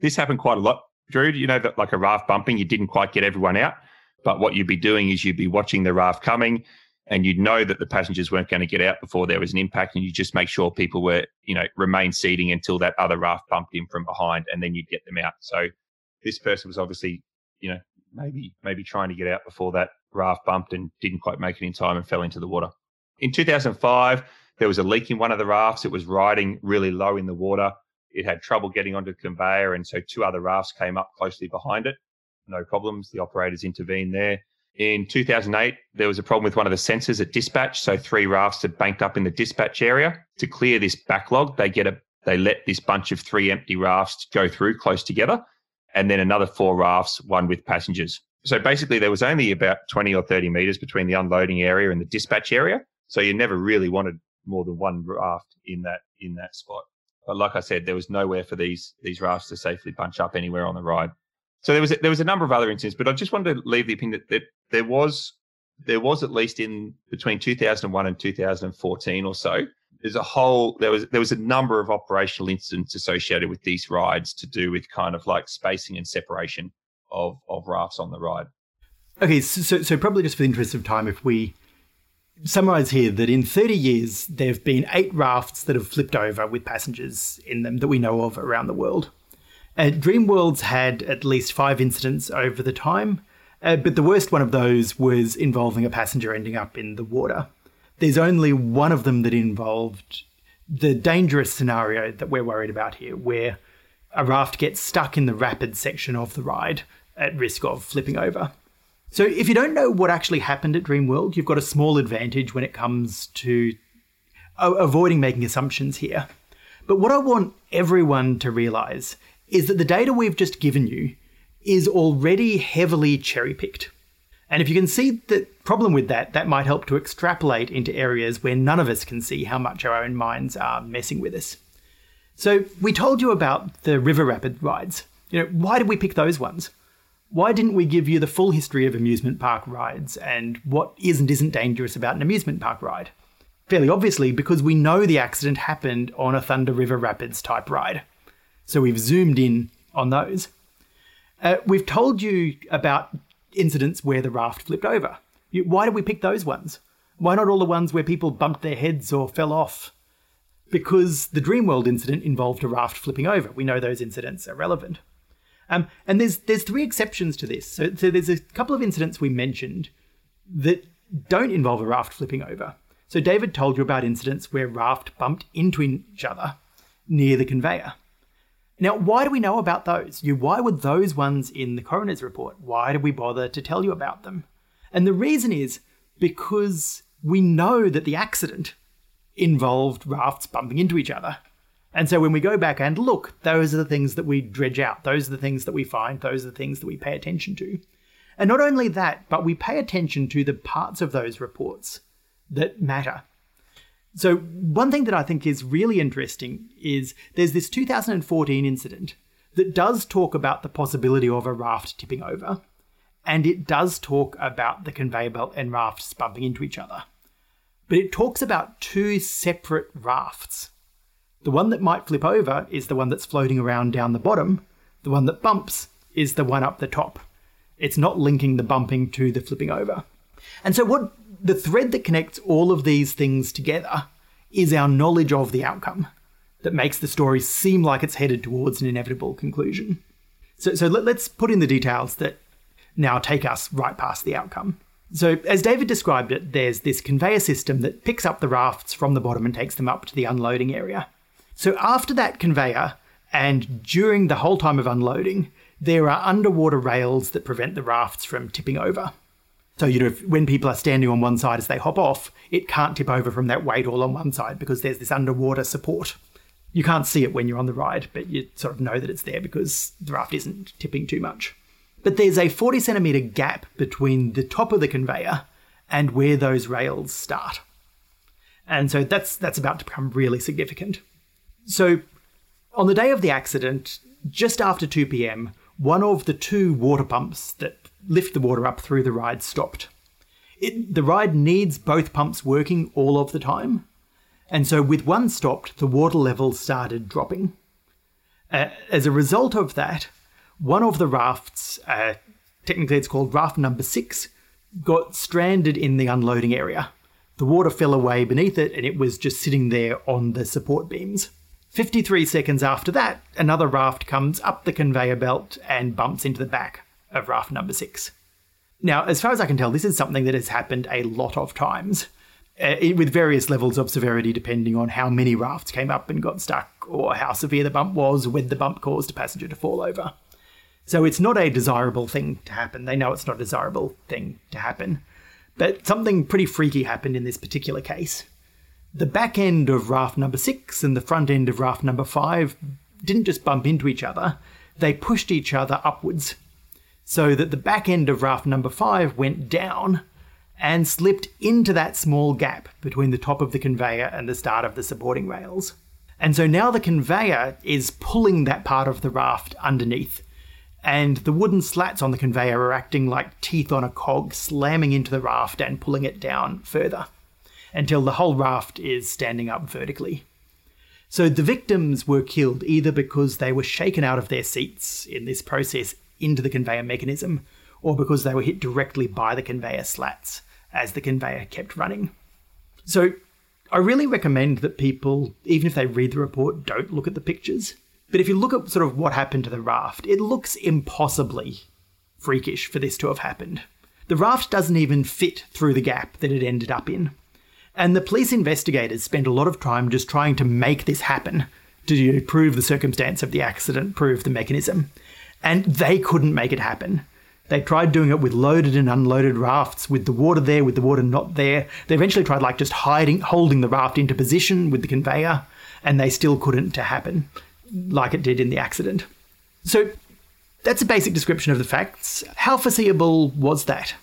This happened quite a lot, Drew. You know that like a raft bumping, you didn't quite get everyone out, but what you'd be doing is you'd be watching the raft coming, and you'd know that the passengers weren't going to get out before there was an impact, and you just make sure people were, you know, remain seating until that other raft bumped in from behind, and then you'd get them out. So this person was obviously, you know, maybe maybe trying to get out before that raft bumped and didn't quite make it in time and fell into the water. In 2005, there was a leak in one of the rafts. It was riding really low in the water. It had trouble getting onto the conveyor, and so two other rafts came up closely behind it. No problems. The operators intervened there. In 2008, there was a problem with one of the sensors at dispatch. So three rafts had banked up in the dispatch area. To clear this backlog, they get a they let this bunch of three empty rafts go through close together, and then another four rafts, one with passengers. So basically, there was only about 20 or 30 meters between the unloading area and the dispatch area. So you never really wanted more than one raft in that in that spot. But like I said, there was nowhere for these these rafts to safely bunch up anywhere on the ride. So there was a, there was a number of other incidents, but I just wanted to leave the opinion that, that there was there was at least in between 2001 and 2014 or so. There's a whole there was there was a number of operational incidents associated with these rides to do with kind of like spacing and separation of of rafts on the ride. Okay, so so probably just for the interest of time, if we summarize here that in 30 years, there have been eight rafts that have flipped over with passengers in them that we know of around the world. Uh, Dreamworld's had at least five incidents over the time, uh, but the worst one of those was involving a passenger ending up in the water. There's only one of them that involved the dangerous scenario that we're worried about here, where a raft gets stuck in the rapid section of the ride, uh, at risk of flipping over. So if you don't know what actually happened at Dreamworld, you've got a small advantage when it comes to avoiding making assumptions here. But what I want everyone to realize is that the data we've just given you is already heavily cherry picked. And if you can see the problem with that, that might help to extrapolate into areas where none of us can see how much our own minds are messing with us. So we told you about the river rapid rides. You know, why did we pick those ones? Why didn't we give you the full history of amusement park rides and what is and isn't dangerous about an amusement park ride? Fairly obviously, because we know the accident happened on a Thunder River Rapids type ride. So we've zoomed in on those. Uh, we've told you about incidents where the raft flipped over. Why did we pick those ones? Why not all the ones where people bumped their heads or fell off? Because the Dreamworld incident involved a raft flipping over. We know those incidents are relevant. Um, and there's there's three exceptions to this. So, so there's a couple of incidents we mentioned that don't involve a raft flipping over. So David told you about incidents where raft bumped into each other near the conveyor. Now, why do we know about those? You, why were those ones in the coroner's report? Why did we bother to tell you about them? And the reason is because we know that the accident involved rafts bumping into each other. And so when we go back and look, those are the things that we dredge out. Those are the things that we find. Those are the things that we pay attention to. And not only that, but we pay attention to the parts of those reports that matter. So, one thing that I think is really interesting is there's this 2014 incident that does talk about the possibility of a raft tipping over, and it does talk about the conveyor belt and rafts bumping into each other. But it talks about two separate rafts. The one that might flip over is the one that's floating around down the bottom, the one that bumps is the one up the top. It's not linking the bumping to the flipping over. And so, what the thread that connects all of these things together is our knowledge of the outcome that makes the story seem like it's headed towards an inevitable conclusion. So, so let, us put in the details that now take us right past the outcome. So, as David described it, there's this conveyor system that picks up the rafts from the bottom and takes them up to the unloading area. So, after that conveyor, and during the whole time of unloading, there are underwater rails that prevent the rafts from tipping over. So, you know, when people are standing on one side as they hop off, it can't tip over from that weight all on one side because there's this underwater support. You can't see it when you're on the ride, but you sort of know that it's there because the raft isn't tipping too much. But there's a 40 centimetre gap between the top of the conveyor and where those rails start. And so that's that's about to become really significant. So on the day of the accident, just after 2 p.m., one of the two water pumps that lift the water up through the ride stopped. It, the ride needs both pumps working all of the time, and so with one stopped, the water level started dropping. Uh, as a result of that, one of the rafts, uh, technically it's called raft number six, got stranded in the unloading area. The water fell away beneath it and it was just sitting there on the support beams. 53 seconds after that, another raft comes up the conveyor belt and bumps into the back of raft number six. Now, as far as I can tell, this is something that has happened a lot of times, uh, with various levels of severity depending on how many rafts came up and got stuck, or how severe the bump was, whether the bump caused a passenger to fall over. So it's not a desirable thing to happen. They know it's not a desirable thing to happen. But something pretty freaky happened in this particular case. The back end of raft number six and the front end of raft number five didn't just bump into each other, they pushed each other upwards so that the back end of raft number five went down and slipped into that small gap between the top of the conveyor and the start of the supporting rails. And so now the conveyor is pulling that part of the raft underneath, and the wooden slats on the conveyor are acting like teeth on a cog, slamming into the raft and pulling it down further until the whole raft is standing up vertically. So the victims were killed either because they were shaken out of their seats in this process into the conveyor mechanism, or because they were hit directly by the conveyor slats as the conveyor kept running. So, I really recommend that people, even if they read the report, don't look at the pictures. But if you look at sort of what happened to the raft, it looks impossibly freakish for this to have happened. The raft doesn't even fit through the gap that it ended up in. And the police investigators spent a lot of time just trying to make this happen to prove the circumstance of the accident, prove the mechanism and they couldn't make it happen. They tried doing it with loaded and unloaded rafts, with the water there, with the water not there. They eventually tried like just hiding, holding the raft into position with the conveyor, and they still couldn't to happen, like it did in the accident. So that's a basic description of the facts. How foreseeable was that?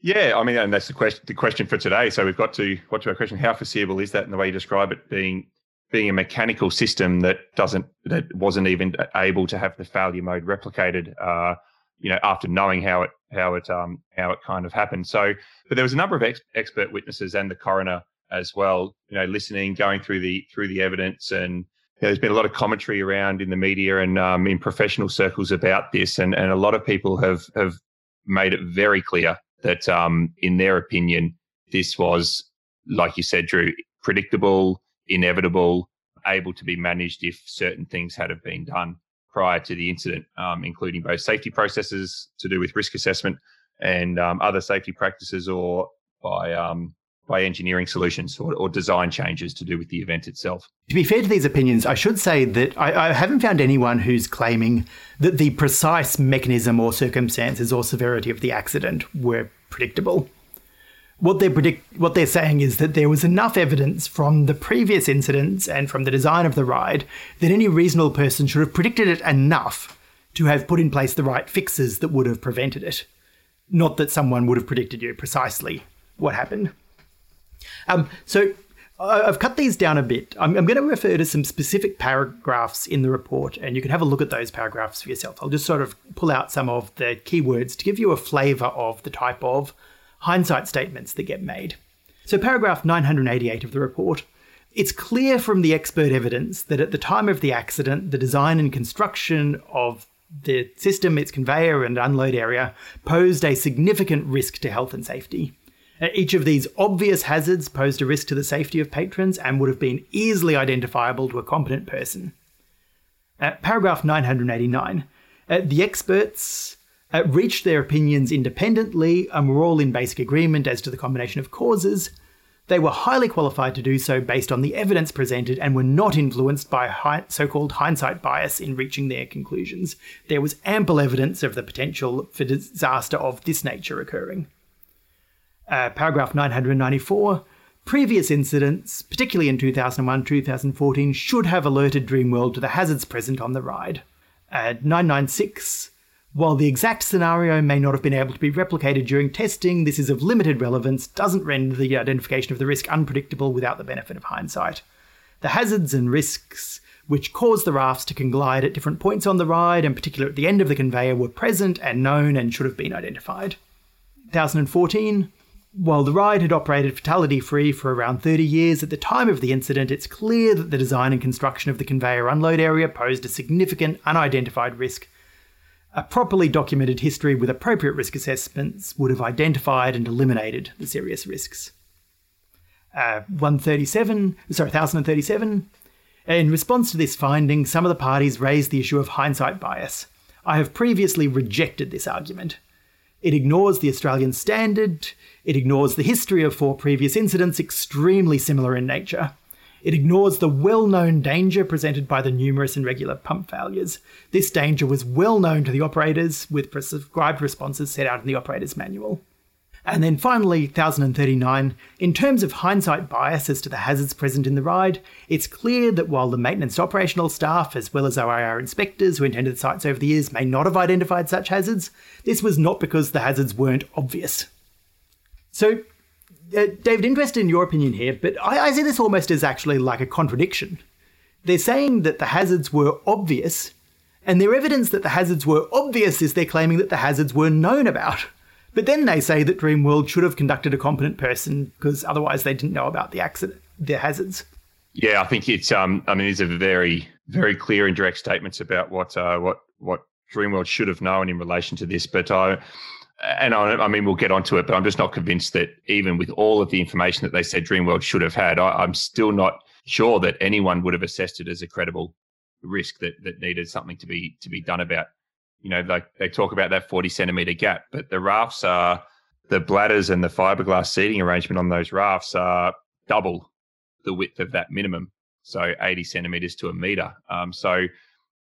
Yeah, I mean, and that's the question. The question for today. So we've got to what to our question: How foreseeable is that? In the way you describe it, being being a mechanical system that doesn't that wasn't even able to have the failure mode replicated. Uh, you know, after knowing how it how it um how it kind of happened. So, but there was a number of ex- expert witnesses and the coroner as well. You know, listening, going through the through the evidence, and you know, there's been a lot of commentary around in the media and um, in professional circles about this, and and a lot of people have have made it very clear that um in their opinion this was like you said, Drew, predictable, inevitable, able to be managed if certain things had have been done prior to the incident, um, including both safety processes to do with risk assessment and um, other safety practices, or by um, by engineering solutions or, or, design changes to do with the event itself. To be fair to these opinions, I should say that I, I haven't found anyone who's claiming that the precise mechanism or circumstances or severity of the accident were predictable what they predict what they're saying is that there was enough evidence from the previous incidents and from the design of the ride that any reasonable person should have predicted it enough to have put in place the right fixes that would have prevented it not that someone would have predicted you precisely what happened um, so I've cut these down a bit. I'm, I'm, going to refer to some specific paragraphs in the report, and you can have a look at those paragraphs for yourself. I'll just sort of pull out some of the keywords to give you a flavour of the type of hindsight statements that get made. So, paragraph 988 of the report. It's clear from the expert evidence that at the time of the accident, the design and construction of the system, its conveyor and unload area, posed a significant risk to health and safety. Uh, each of these obvious hazards posed a risk to the safety of patrons and would have been easily identifiable to a competent person. Uh, paragraph 989. Uh, the experts uh, reached their opinions independently and were all in basic agreement as to the combination of causes. They were highly qualified to do so based on the evidence presented and were not influenced by so called hindsight bias in reaching their conclusions. There was ample evidence of the potential for disaster of this nature occurring. Uh, paragraph 994 Previous incidents, particularly in 2001 2014, should have alerted Dreamworld to the hazards present on the ride. Uh, 996 while the exact scenario may not have been able to be replicated during testing, this is of limited relevance, doesn't render the identification of the risk unpredictable without the benefit of hindsight. The hazards and risks which caused the rafts to conglide at different points on the ride, and particularly at the end of the conveyor, were present and known and should have been identified. 2014. While the ride had operated fatality free for around 30 years, at the time of the incident, it's clear that the design and construction of the conveyor unload area posed a significant unidentified risk a properly documented history with appropriate risk assessments would have identified and eliminated the serious risks. Uh, 137, sorry, 1037. In response to this finding, some of the parties raised the issue of hindsight bias. I have previously rejected this argument. It ignores the Australian standard, it ignores the history of four previous incidents extremely similar in nature, it ignores the well known danger presented by the numerous and regular pump failures. This danger was well known to the operators, with prescribed responses set out in the operator's manual. And then finally, 1039, in terms of hindsight bias as to the hazards present in the ride, it's clear that while the maintenance operational staff, as well as OIR inspectors who attended sites over the years, may not have identified such hazards, this was not because the hazards weren't obvious. So, uh, David, interested in your opinion here, but I, I see this almost as actually like a contradiction. They're saying that the hazards were obvious, and their evidence that the hazards were obvious is they're claiming that the hazards were known about. But then they say that Dreamworld should have conducted a competent person because otherwise they didn't know about the accident, the hazards. Yeah, I think it's um, I mean, these are very, very clear and direct statements about what uh, what what Dreamworld should have known in relation to this. But I, and I, I, mean, we'll get onto it, but I'm just not convinced that even with all of the information that they said Dreamworld should have had, I, I'm still not sure that anyone would have assessed it as a credible risk that that needed something to be to be done about. You know, like they talk about that 40 centimeter gap, but the rafts are the bladders and the fiberglass seating arrangement on those rafts are double the width of that minimum, so 80 centimeters to a meter. Um, so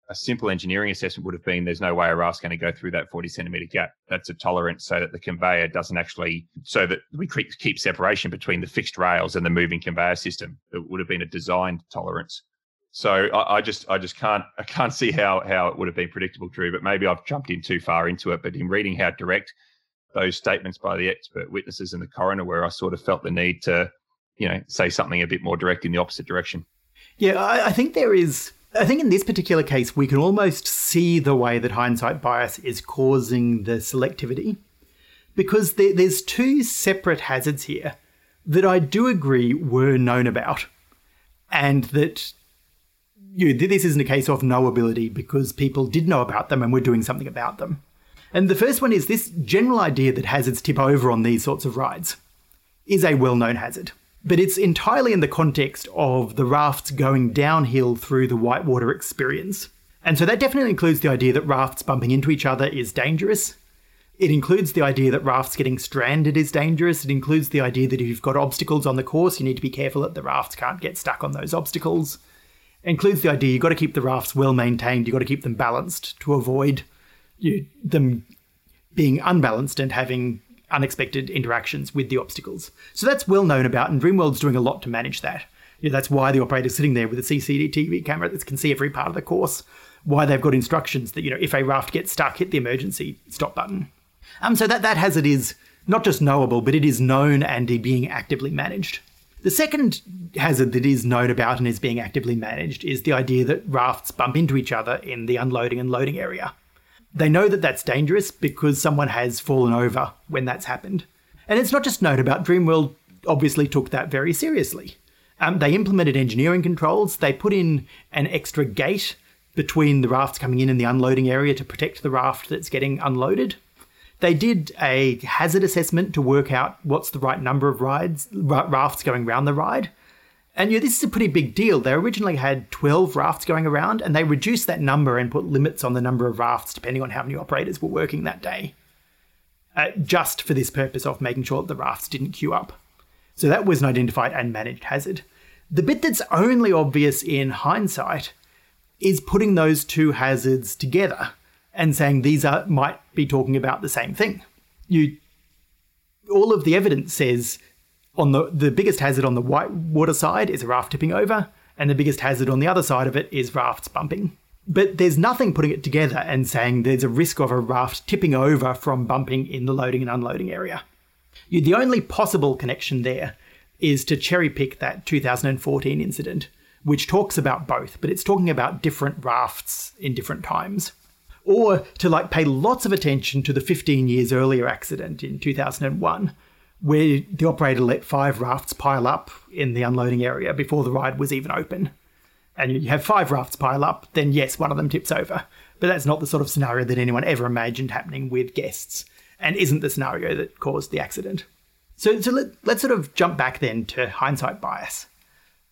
a simple engineering assessment would have been there's no way a raft's going to go through that 40 centimeter gap. That's a tolerance so that the conveyor doesn't actually, so that we keep separation between the fixed rails and the moving conveyor system. It would have been a designed tolerance. So I, I, just I just can't I can't see how how it would have been predictable, Drew. But maybe I've jumped in too far into it. But in reading how direct those statements by the expert witnesses and the coroner were, I sort of felt the need to, you know, say something a bit more direct in the opposite direction. Yeah, I, I think there is I think in this particular case, we can almost see the way that hindsight bias is causing the selectivity because there, there's two separate hazards here that I do agree were known about, and that you this isn't a case of knowability because people did know about them and were doing something about them. And the first one is this general idea that hazards tip over on these sorts of rides is a well known hazard but it's entirely in the context of the rafts going downhill through the whitewater experience. And so that definitely includes the idea that rafts bumping into each other is dangerous. It includes the idea that rafts getting stranded is dangerous. It includes the idea that if you've got obstacles on the course, you need to be careful that the rafts can't get stuck on those obstacles. It includes the idea you've got to keep the rafts well maintained, you've got to keep them balanced to avoid you, them being unbalanced and having unexpected interactions with the obstacles. So that's well known about, and Dreamworld's doing a lot to manage that. You know, that's why the operator's sitting there with a CCTV camera that can see every part of the course. Why they've got instructions that you know if a raft gets stuck, hit the emergency stop button. Um, so that that hazard is not just knowable, but it is known and being actively managed. The second hazard that is known about and is being actively managed is the idea that rafts bump into each other in the unloading and loading area. They know that that's dangerous because someone has fallen over when that's happened. And it's not just known about, Dreamworld obviously took that very seriously. Um, they implemented engineering controls, they put in an extra gate between the rafts coming in and the unloading area to protect the raft that's getting unloaded. They did a hazard assessment to work out what's the right number of rides rafts going around the ride. And yeah, this is a pretty big deal. They originally had 12 rafts going around, and they reduced that number and put limits on the number of rafts depending on how many operators were working that day, uh, just for this purpose of making sure that the rafts didn't queue up. So that was an identified and managed hazard. The bit that's only obvious in hindsight is putting those two hazards together and saying these are might be talking about the same thing. You all of the evidence says on the the biggest hazard on the white water side is a raft tipping over, and the biggest hazard on the other side of it is rafts bumping. But there's nothing putting it together and saying there's a risk of a raft tipping over from bumping in the loading and unloading area. The only possible connection there is to cherry pick that 2014 incident, which talks about both, but it's talking about different rafts in different times. Or to like pay lots of attention to the 15 years earlier accident in 2001, where the operator let five rafts pile up in the unloading area before the ride was even open. And you have five rafts pile up, then yes, one of them tips over. But that's not the sort of scenario that anyone ever imagined happening with guests, and isn't the scenario that caused the accident. So, so let, let's sort of jump back then to hindsight bias.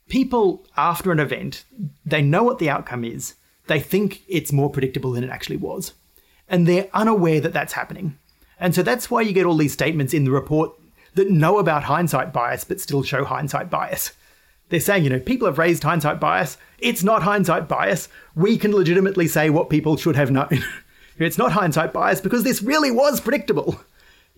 People, after an event, they know what the outcome is, they think it's more predictable than it actually was, and they're unaware that that's happening. And so that's why you get all these statements in the report that know about hindsight bias but still show hindsight bias. They're saying, you know, people have raised hindsight bias. It's not hindsight bias. We can legitimately say what people should have known. *laughs* it's not hindsight bias because this really was predictable.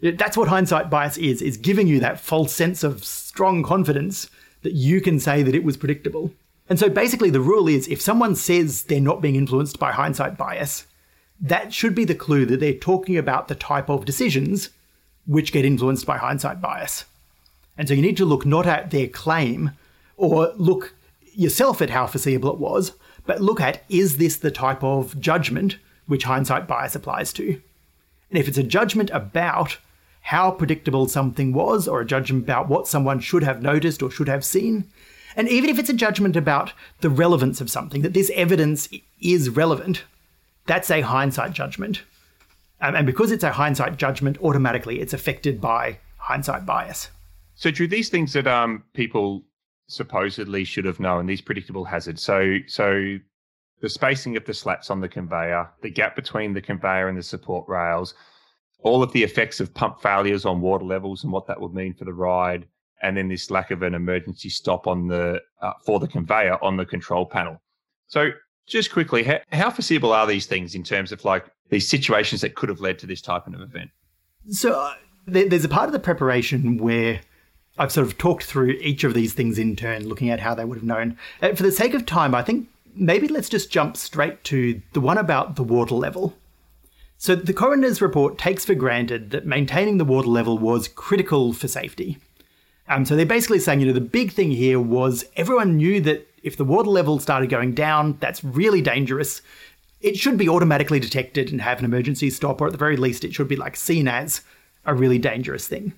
That's what hindsight bias is, is giving you that false sense of strong confidence that you can say that it was predictable. And so basically the rule is if someone says they're not being influenced by hindsight bias, that should be the clue that they're talking about the type of decisions which get influenced by hindsight bias. And so you need to look not at their claim or look yourself at how foreseeable it was, but look at is this the type of judgment which hindsight bias applies to? And if it's a judgment about how predictable something was, or a judgment about what someone should have noticed or should have seen, and even if it's a judgment about the relevance of something, that this evidence is relevant, that's a hindsight judgment. Um, and because it's a hindsight judgment, automatically it's affected by hindsight bias. So, Drew, these things that um, people supposedly should have known, these predictable hazards. So, so the spacing of the slats on the conveyor, the gap between the conveyor and the support rails, all of the effects of pump failures on water levels and what that would mean for the ride, and then this lack of an emergency stop on the uh, for the conveyor on the control panel. So, Just quickly, how, how foreseeable are these things in terms of like these situations that could have led to this type of event? So uh, there, there's a part of the preparation where I've sort of talked through each of these things in turn, looking at how they would have known. Uh, for the sake of time, I think maybe let's just jump straight to the one about the water level. So the coroner's report takes for granted that maintaining the water level was critical for safety. Um, so they're basically saying, you know, the big thing here was everyone knew that if the water level started going down, that's really dangerous. It should be automatically detected and have an emergency stop, or at the very least, it should be like seen as a really dangerous thing.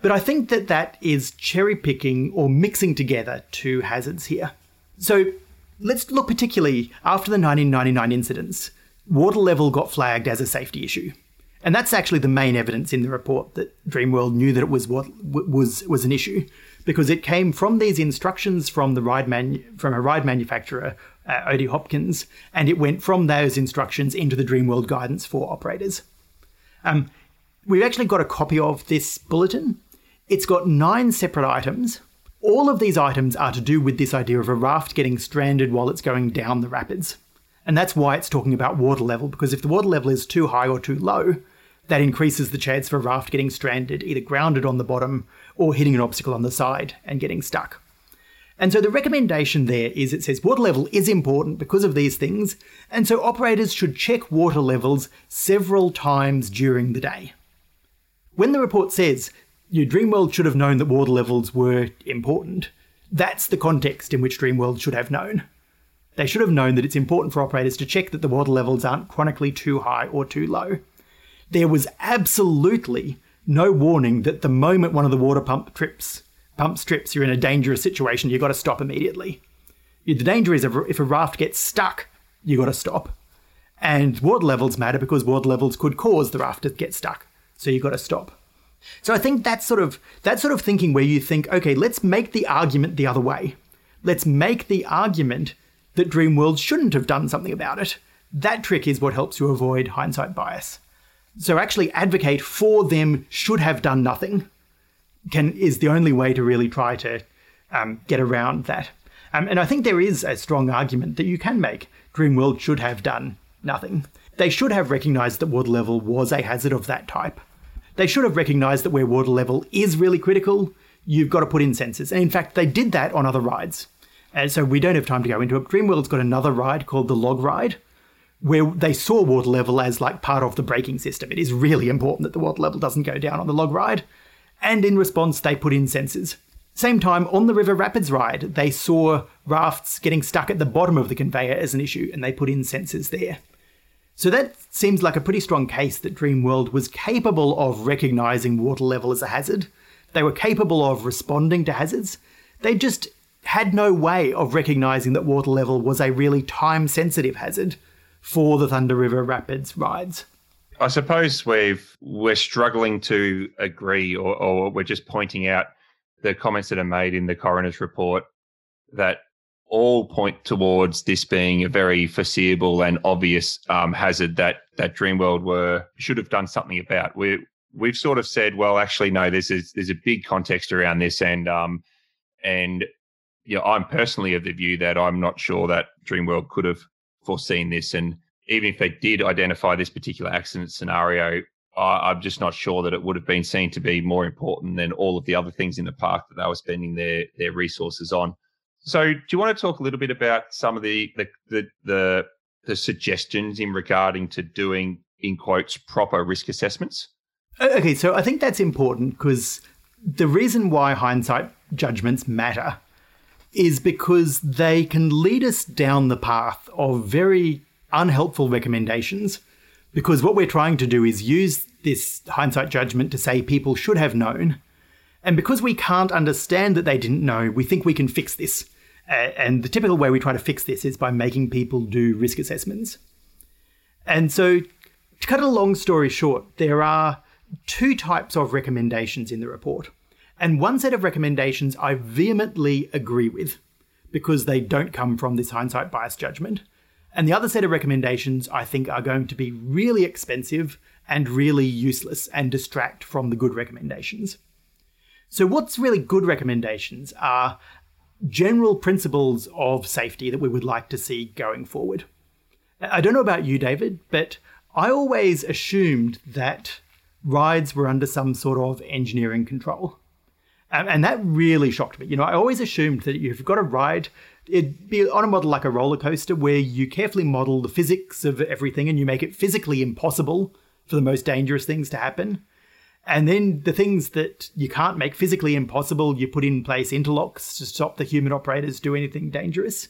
But I think that that is cherry picking or mixing together two hazards here. So let's look particularly after the 1999 incidents. Water level got flagged as a safety issue. And that's actually the main evidence in the report that Dreamworld knew that it was what was was an issue, because it came from these instructions from the ride man, from a ride manufacturer, uh, OD Hopkins, and it went from those instructions into the Dreamworld guidance for operators. Um, we've actually got a copy of this bulletin. It's got nine separate items. All of these items are to do with this idea of a raft getting stranded while it's going down the rapids. And that's why it's talking about water level, because if the water level is too high or too low, that increases the chance for a raft getting stranded, either grounded on the bottom or hitting an obstacle on the side and getting stuck. And so the recommendation there is it says water level is important because of these things, and so operators should check water levels several times during the day. When the report says your Dreamworld should have known that water levels were important, that's the context in which Dreamworld should have known. They should have known that it's important for operators to check that the water levels aren't chronically too high or too low there was absolutely no warning that the moment one of the water pump trips pump strips, you're in a dangerous situation. You've got to stop immediately. The danger is if a raft gets stuck, you've got to stop. And water levels matter because water levels could cause the raft to get stuck. So you've got to stop. So I think that's sort of that sort of thinking where you think, okay, let's make the argument the other way. Let's make the argument that Dreamworld shouldn't have done something about it. That trick is what helps you avoid hindsight bias. So actually advocate for them should have done nothing can is the only way to really try to um, get around that. Um, and I think there is a strong argument that you can make. Dreamworld should have done nothing. They should have recognised that water level was a hazard of that type. They should have recognised that where water level is really critical, you've got to put in sensors. And in fact, they did that on other rides. And so we don't have time to go into it. Dreamworld's got another ride called the Log Ride, where they saw water level as like part of the braking system. It is really important that the water level doesn't go down on the log ride. And in response, they put in sensors. Same time, on the River Rapids ride, they saw rafts getting stuck at the bottom of the conveyor as an issue, and they put in sensors there. So that seems like a pretty strong case that Dreamworld was capable of recognizing water level as a hazard. They were capable of responding to hazards. They just had no way of recognizing that water level was a really time sensitive hazard for the Thunder River Rapids rides. I suppose we've we're struggling to agree, or, or we're just pointing out the comments that are made in the coroner's report that all point towards this being a very foreseeable and obvious um, hazard that that Dreamworld were should have done something about. We we've sort of said, well, actually, no. There's a, there's a big context around this, and um, and know, I'm personally of the view that I'm not sure that Dreamworld could have foreseen this. And even if they did identify this particular accident scenario, I, I'm just not sure that it would have been seen to be more important than all of the other things in the park that they were spending their their resources on. So, do you want to talk a little bit about some of the the the, the, the suggestions in regarding to doing in quotes proper risk assessments? Okay, so I think that's important because the reason why hindsight judgments matter is because they can lead us down the path of very unhelpful recommendations. Because what we're trying to do is use this hindsight judgment to say people should have known. And because we can't understand that they didn't know, we think we can fix this. And the typical way we try to fix this is by making people do risk assessments. And so, to cut a long story short, there are two types of recommendations in the report. And one set of recommendations I vehemently agree with because they don't come from this hindsight bias judgment. And the other set of recommendations I think are going to be really expensive and really useless and distract from the good recommendations. So, what's really good recommendations are general principles of safety that we would like to see going forward. I don't know about you, David, but I always assumed that rides were under some sort of engineering control. And that really shocked me. You know, I always assumed that you've got a ride, it'd be on a model like a roller coaster where you carefully model the physics of everything and you make it physically impossible for the most dangerous things to happen. And then the things that you can't make physically impossible, you put in place interlocks to stop the human operators do anything dangerous.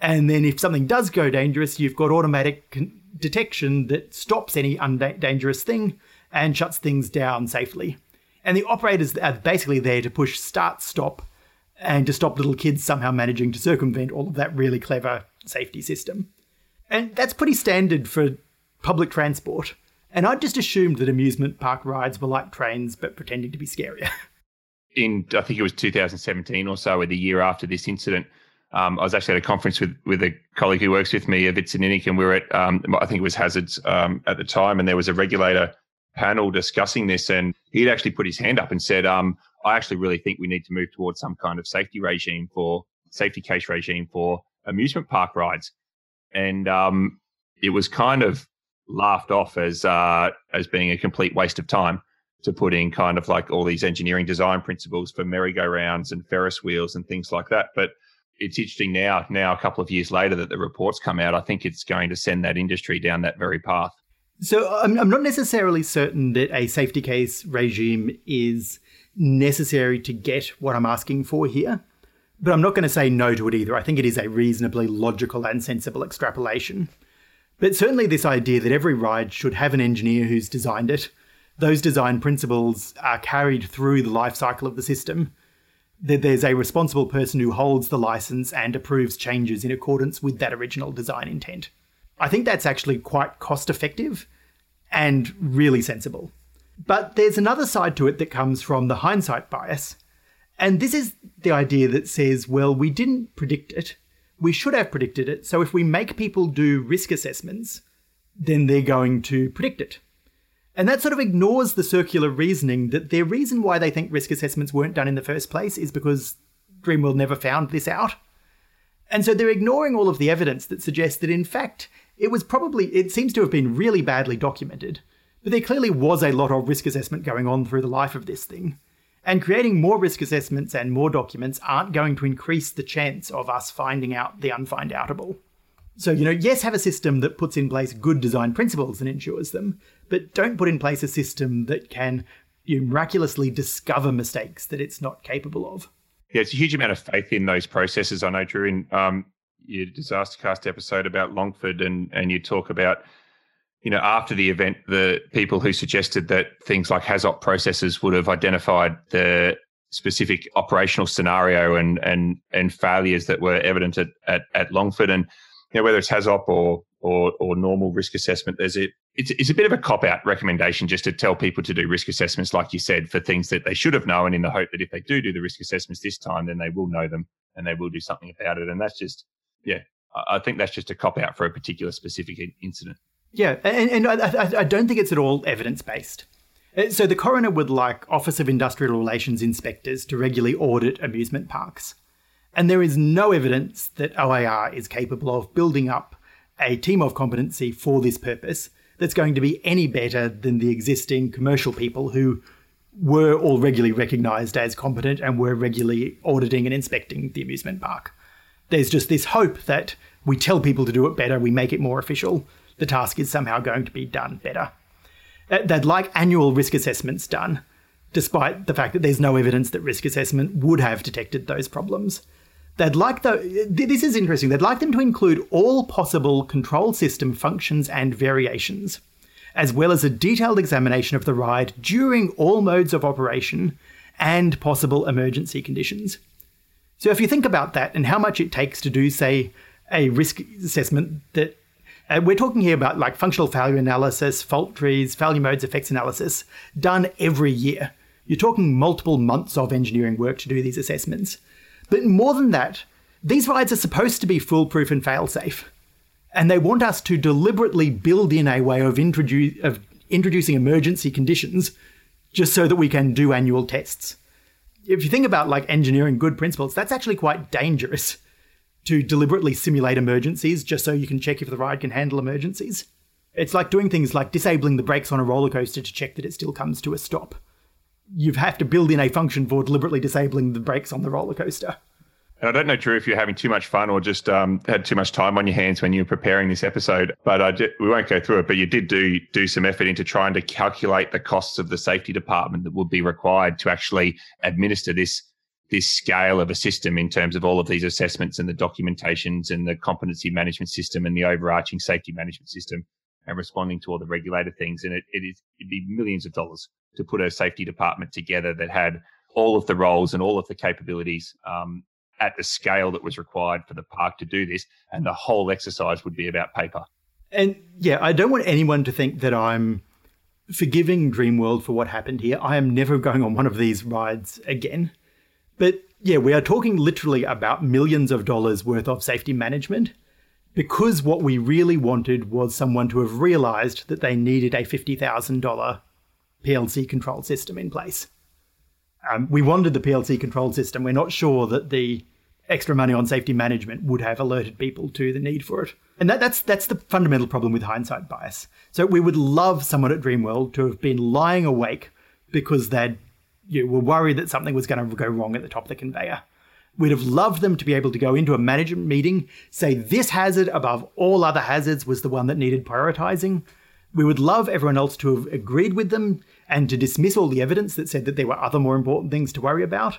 And then if something does go dangerous, you've got automatic con- detection that stops any undangerous thing and shuts things down safely. And the operators are basically there to push start stop and to stop little kids somehow managing to circumvent all of that really clever safety system. And that's pretty standard for public transport. And I just assumed that amusement park rides were like trains, but pretending to be scarier. *laughs* In, I think it was 2017 or so, or the year after this incident, um, I was actually at a conference with with a colleague who works with me, Avit Sininik, and we were at, um, I think it was Hazards um, at the time, and there was a regulator panel discussing this, and he'd actually put his hand up and said, um, "I actually really think we need to move towards some kind of safety regime for safety case regime for amusement park rides," and um, it was kind of laughed off as uh, as being a complete waste of time to put in kind of like all these engineering design principles for merry-go-rounds and Ferris wheels and things like that. But it's interesting now, now a couple of years later that the reports come out. I think it's going to send that industry down that very path. So I'm, I'm not necessarily certain that a safety case regime is necessary to get what I'm asking for here. But I'm not going to say no to it either. I think it is a reasonably logical and sensible extrapolation. But certainly, this idea that every ride should have an engineer who's designed it, those design principles are carried through the life cycle of the system. That there's a responsible person who holds the license and approves changes in accordance with that original design intent. I think that's actually quite cost effective and really sensible. But there's another side to it that comes from the hindsight bias. And this is the idea that says, well, we didn't predict it, we should have predicted it. So if we make people do risk assessments, then they're going to predict it. And that sort of ignores the circular reasoning that their reason why they think risk assessments weren't done in the first place is because Dreamworld never found this out. And so they're ignoring all of the evidence that suggests that, in fact, it was probably, it seems to have been really badly documented, but there clearly was a lot of risk assessment going on through the life of this thing. And creating more risk assessments and more documents aren't going to increase the chance of us finding out the unfind outable. So, you know, yes, have a system that puts in place good design principles and ensures them, but don't put in place a system that can you miraculously discover mistakes that it's not capable of. Yeah, it's a huge amount of faith in those processes. I know, Drew, in um, your DisasterCast episode about Longford, and and you talk about you know, after the event, the people who suggested that things like HAZOP processes would have identified the specific operational scenario and and and failures that were evident at at, at Longford, and you know, whether it's HAZOP or or or normal risk assessment, there's a it's, it's a bit of a cop out recommendation just to tell people to do risk assessments, like you said, for things that they should have known, in the hope that if they do do the risk assessments this time, then they will know them and they will do something about it. And that's just yeah, I think that's just a cop out for a particular specific incident. Yeah, and, and I, I, don't think it's at all evidence based. Uh, so the coroner would like Office of Industrial Relations inspectors to regularly audit amusement parks. And there is no evidence that OIR is capable of building up a team of competency for this purpose that's going to be any better than the existing commercial people who were all regularly recognised as competent and were regularly auditing and inspecting the amusement park. There's just this hope that we tell people to do it better, we make it more official, the task is somehow going to be done better. Uh, they'd like annual risk assessments done, despite the fact that there's no evidence that risk assessment would have detected those problems. They'd like the this is interesting. They'd like them to include all possible control system functions and variations, as well as a detailed examination of the ride during all modes of operation and possible emergency conditions. So if you think about that and how much it takes to do, say, a risk assessment that uh, we're talking here about like functional failure analysis, fault trees, failure modes, effects analysis, done every year. You're talking multiple months of engineering work to do these assessments. But more than that, these rides are supposed to be foolproof and fail-safe. And they want us to deliberately build in a way of, of introducing emergency conditions just so that we can do annual tests. if you think about like engineering good principles, that's actually quite dangerous to deliberately simulate emergencies just so you can check if the ride can handle emergencies. It's like doing things like disabling the brakes on a roller coaster to check that it still comes to a stop. You have to build in a function for deliberately disabling the brakes on the roller coaster. And I don't know, Drew, if you're having too much fun or just um, had too much time on your hands when you were preparing this episode, but uh, we won't go through it. But you did do do some effort into trying to calculate the costs of the safety department that would be required to actually administer this this scale of a system in terms of all of these assessments and the documentations and the competency management system and the overarching safety management system and responding to all the regulated things. And it, it is it'd be millions of dollars to put a safety department together that had all of the roles and all of the capabilities um, at the scale that was required for the park to do this, and the whole exercise would be about paper. And yeah, I don't want anyone to think that I'm forgiving Dreamworld for what happened here. I am never going on one of these rides again. But yeah, we are talking literally about millions of dollars worth of safety management because what we really wanted was someone to have realized that they needed a $50,000 PLC control system in place. Um, we wanted the PLC control system. We're not sure that the extra money on safety management would have alerted people to the need for it. And that, that's that's the fundamental problem with hindsight bias. So we would love someone at Dreamworld to have been lying awake because they you were worried that something was going to go wrong at the top of the conveyor. We'd have loved them to be able to go into a management meeting, say this hazard above all other hazards was the one that needed prioritizing. We would love everyone else to have agreed with them and to dismiss all the evidence that said that there were other more important things to worry about.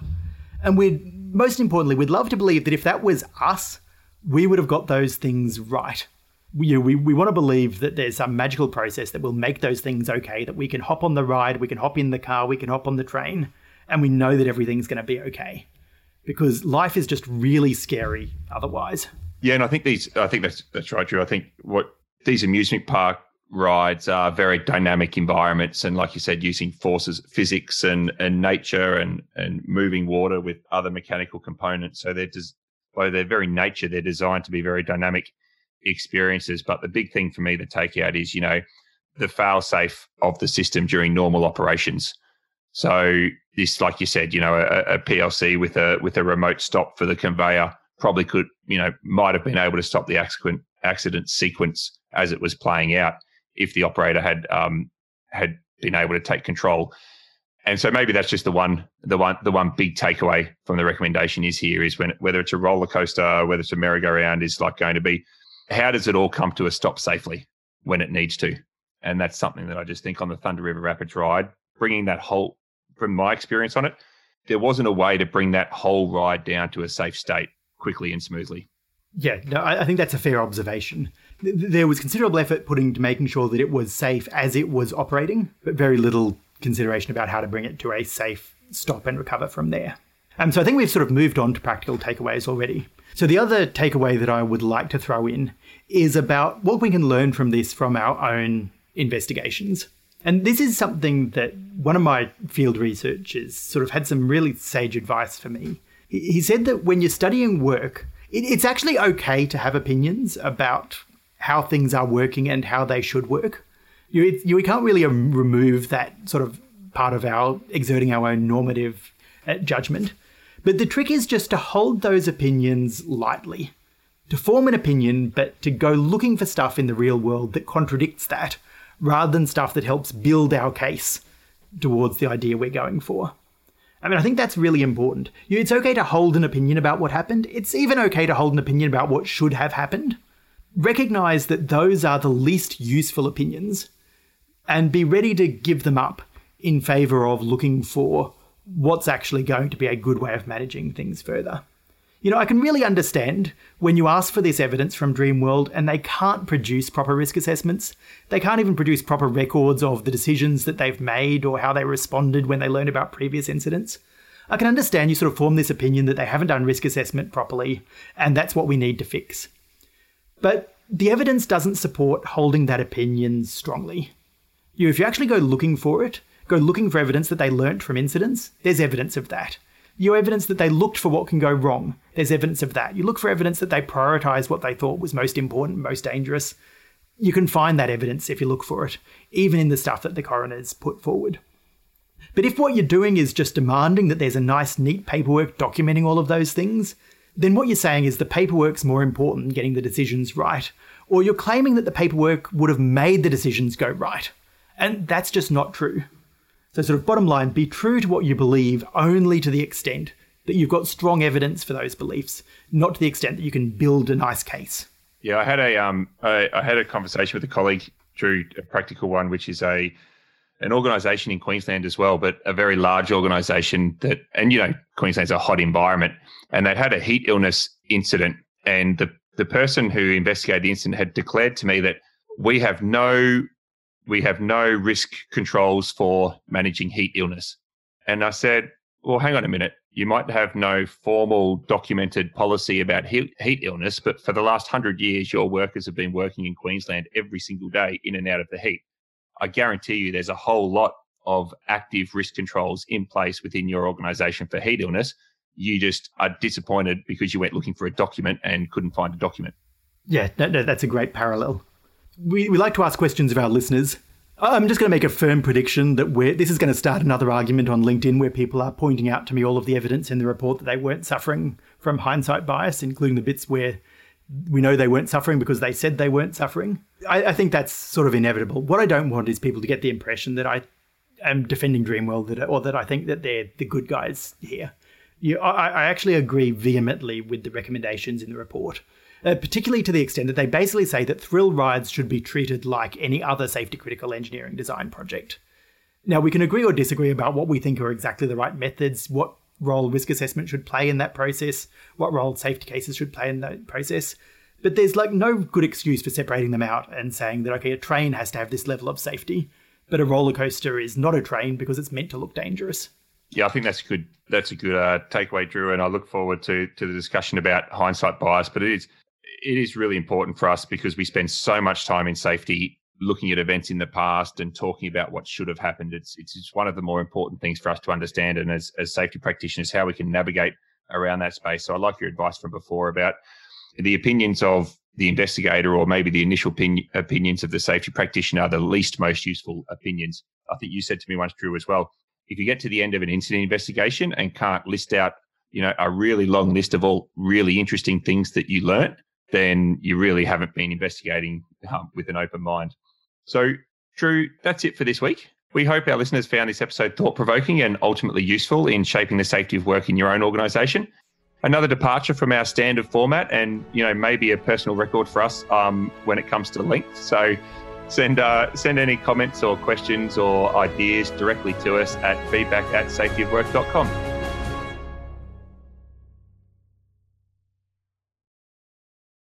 And we'd, most importantly, we'd love to believe that if that was us, we would have got those things right. We, we, we want to believe that there's some magical process that will make those things okay, that we can hop on the ride, we can hop in the car, we can hop on the train, and we know that everything's going to be okay. Because life is just really scary otherwise. Yeah, and I think these, I think that's that's right, Drew. I think what these amusement park rides are very dynamic environments and like you said using forces physics and and nature and and moving water with other mechanical components so they're just by their very nature they're designed to be very dynamic experiences but the big thing for me to take out is you know the fail safe of the system during normal operations so this like you said you know a, a plc with a with a remote stop for the conveyor probably could you know might have been able to stop the accident accident sequence as it was playing out if the operator had um, had been able to take control. And so maybe that's just the one the one the one big takeaway from the recommendation is here is when whether it's a roller coaster, whether it's a merry-go-round, is like going to be how does it all come to a stop safely when it needs to? And that's something that I just think on the Thunder River Rapids ride, bringing that whole from my experience on it, there wasn't a way to bring that whole ride down to a safe state quickly and smoothly. Yeah, no, I think that's a fair observation there was considerable effort put into making sure that it was safe as it was operating, but very little consideration about how to bring it to a safe stop and recover from there. Um, so I think we've sort of moved on to practical takeaways already. So the other takeaway that I would like to throw in is about what we can learn from this from our own investigations. And this is something that one of my field researchers sort of had some really sage advice for me. He said that when you're studying work, it's actually okay to have opinions about how things are working and how they should work. You, you, we can't really um, remove that sort of part of our exerting our own normative uh, judgment. But the trick is just to hold those opinions lightly, to form an opinion, but to go looking for stuff in the real world that contradicts that, rather than stuff that helps build our case towards the idea we're going for. I mean, I think that's really important. It's okay to hold an opinion about what happened. It's even okay to hold an opinion about what should have happened recognize that those are the least useful opinions and be ready to give them up in favor of looking for what's actually going to be a good way of managing things further. You know, I can really understand when you ask for this evidence from Dreamworld and they can't produce proper risk assessments. They can't even produce proper records of the decisions that they've made or how they responded when they learned about previous incidents. I can understand you sort of form this opinion that they haven't done risk assessment properly, and that's what we need to fix. But the evidence doesn't support holding that opinion strongly. You, if you actually go looking for it, go looking for evidence that they learnt from incidents, there's evidence of that. You evidence that they looked for what can go wrong, there's evidence of that. You look for evidence that they prioritized what they thought was most important, most dangerous. You can find that evidence if you look for it, even in the stuff that the coroners put forward. But if what you're doing is just demanding that there's a nice, neat paperwork documenting all of those things, then what you're saying is the paperwork's more important than getting the decisions right, or you're claiming that the paperwork would have made the decisions go right. And that's just not true. So, sort of bottom line, be true to what you believe only to the extent that you've got strong evidence for those beliefs, not to the extent that you can build a nice case. Yeah, I had a um, I, I had a conversation with a colleague, Drew, a practical one, which is a an organisation in Queensland as well, but a very large organisation that, and you know, Queensland's a hot environment, and they'd had a heat illness incident, and the the person who investigated the incident had declared to me that we have no we have no risk controls for managing heat illness, and I said, well, hang on a minute. You might have no formal documented policy about heat, heat illness, but for the last hundred years, your workers have been working in Queensland every single day in and out of the heat. I guarantee you there's a whole lot of active risk controls in place within your organization for heat illness. You just are disappointed because you went looking for a document and couldn't find a document. Yeah, no, no, that's a great parallel. We, we like to ask questions of our listeners. I'm just going to make a firm prediction that we're, this is going to start another argument on LinkedIn where people are pointing out to me all of the evidence in the report that they weren't suffering from hindsight bias, including the bits where we know they weren't suffering because they said they weren't suffering. I, I, think that's sort of inevitable. What I don't want is people to get the impression that I am defending Dreamworld that, or that I think that they're the good guys here. You, I, I actually agree vehemently with the recommendations in the report, uh, particularly to the extent that they basically say that thrill rides should be treated like any other safety critical engineering design project. Now, we can agree or disagree about what we think are exactly the right methods, what role risk assessment should play in that process, what role safety cases should play in that process. But there's like no good excuse for separating them out and saying that, okay, a train has to have this level of safety, but a roller coaster is not a train because it's meant to look dangerous. Yeah, I think that's good. That's a good uh, takeaway, Drew, and I look forward to to the discussion about hindsight bias. But it is it is really important for us because we spend so much time in safety looking at events in the past and talking about what should have happened. It's it's one of the more important things for us to understand, and as as safety practitioners, how we can navigate around that space. So I like your advice from before about the opinions of the investigator or maybe the initial opinion, opinions of the safety practitioner are the least most useful opinions. I think you said to me once, Drew, as well. If you get to the end of an incident investigation and can't list out, you know, a really long list of all really interesting things that you learnt, then you really haven't been investigating um, with an open mind. So, Drew, that's it for this week. We hope our listeners found this episode thought provoking and ultimately useful in shaping the safety of work in your own organisation. Another departure from our standard format, and you know maybe a personal record for us um, when it comes to length. So, send uh, send any comments or questions or ideas directly to us at feedback at safetyofwork.com.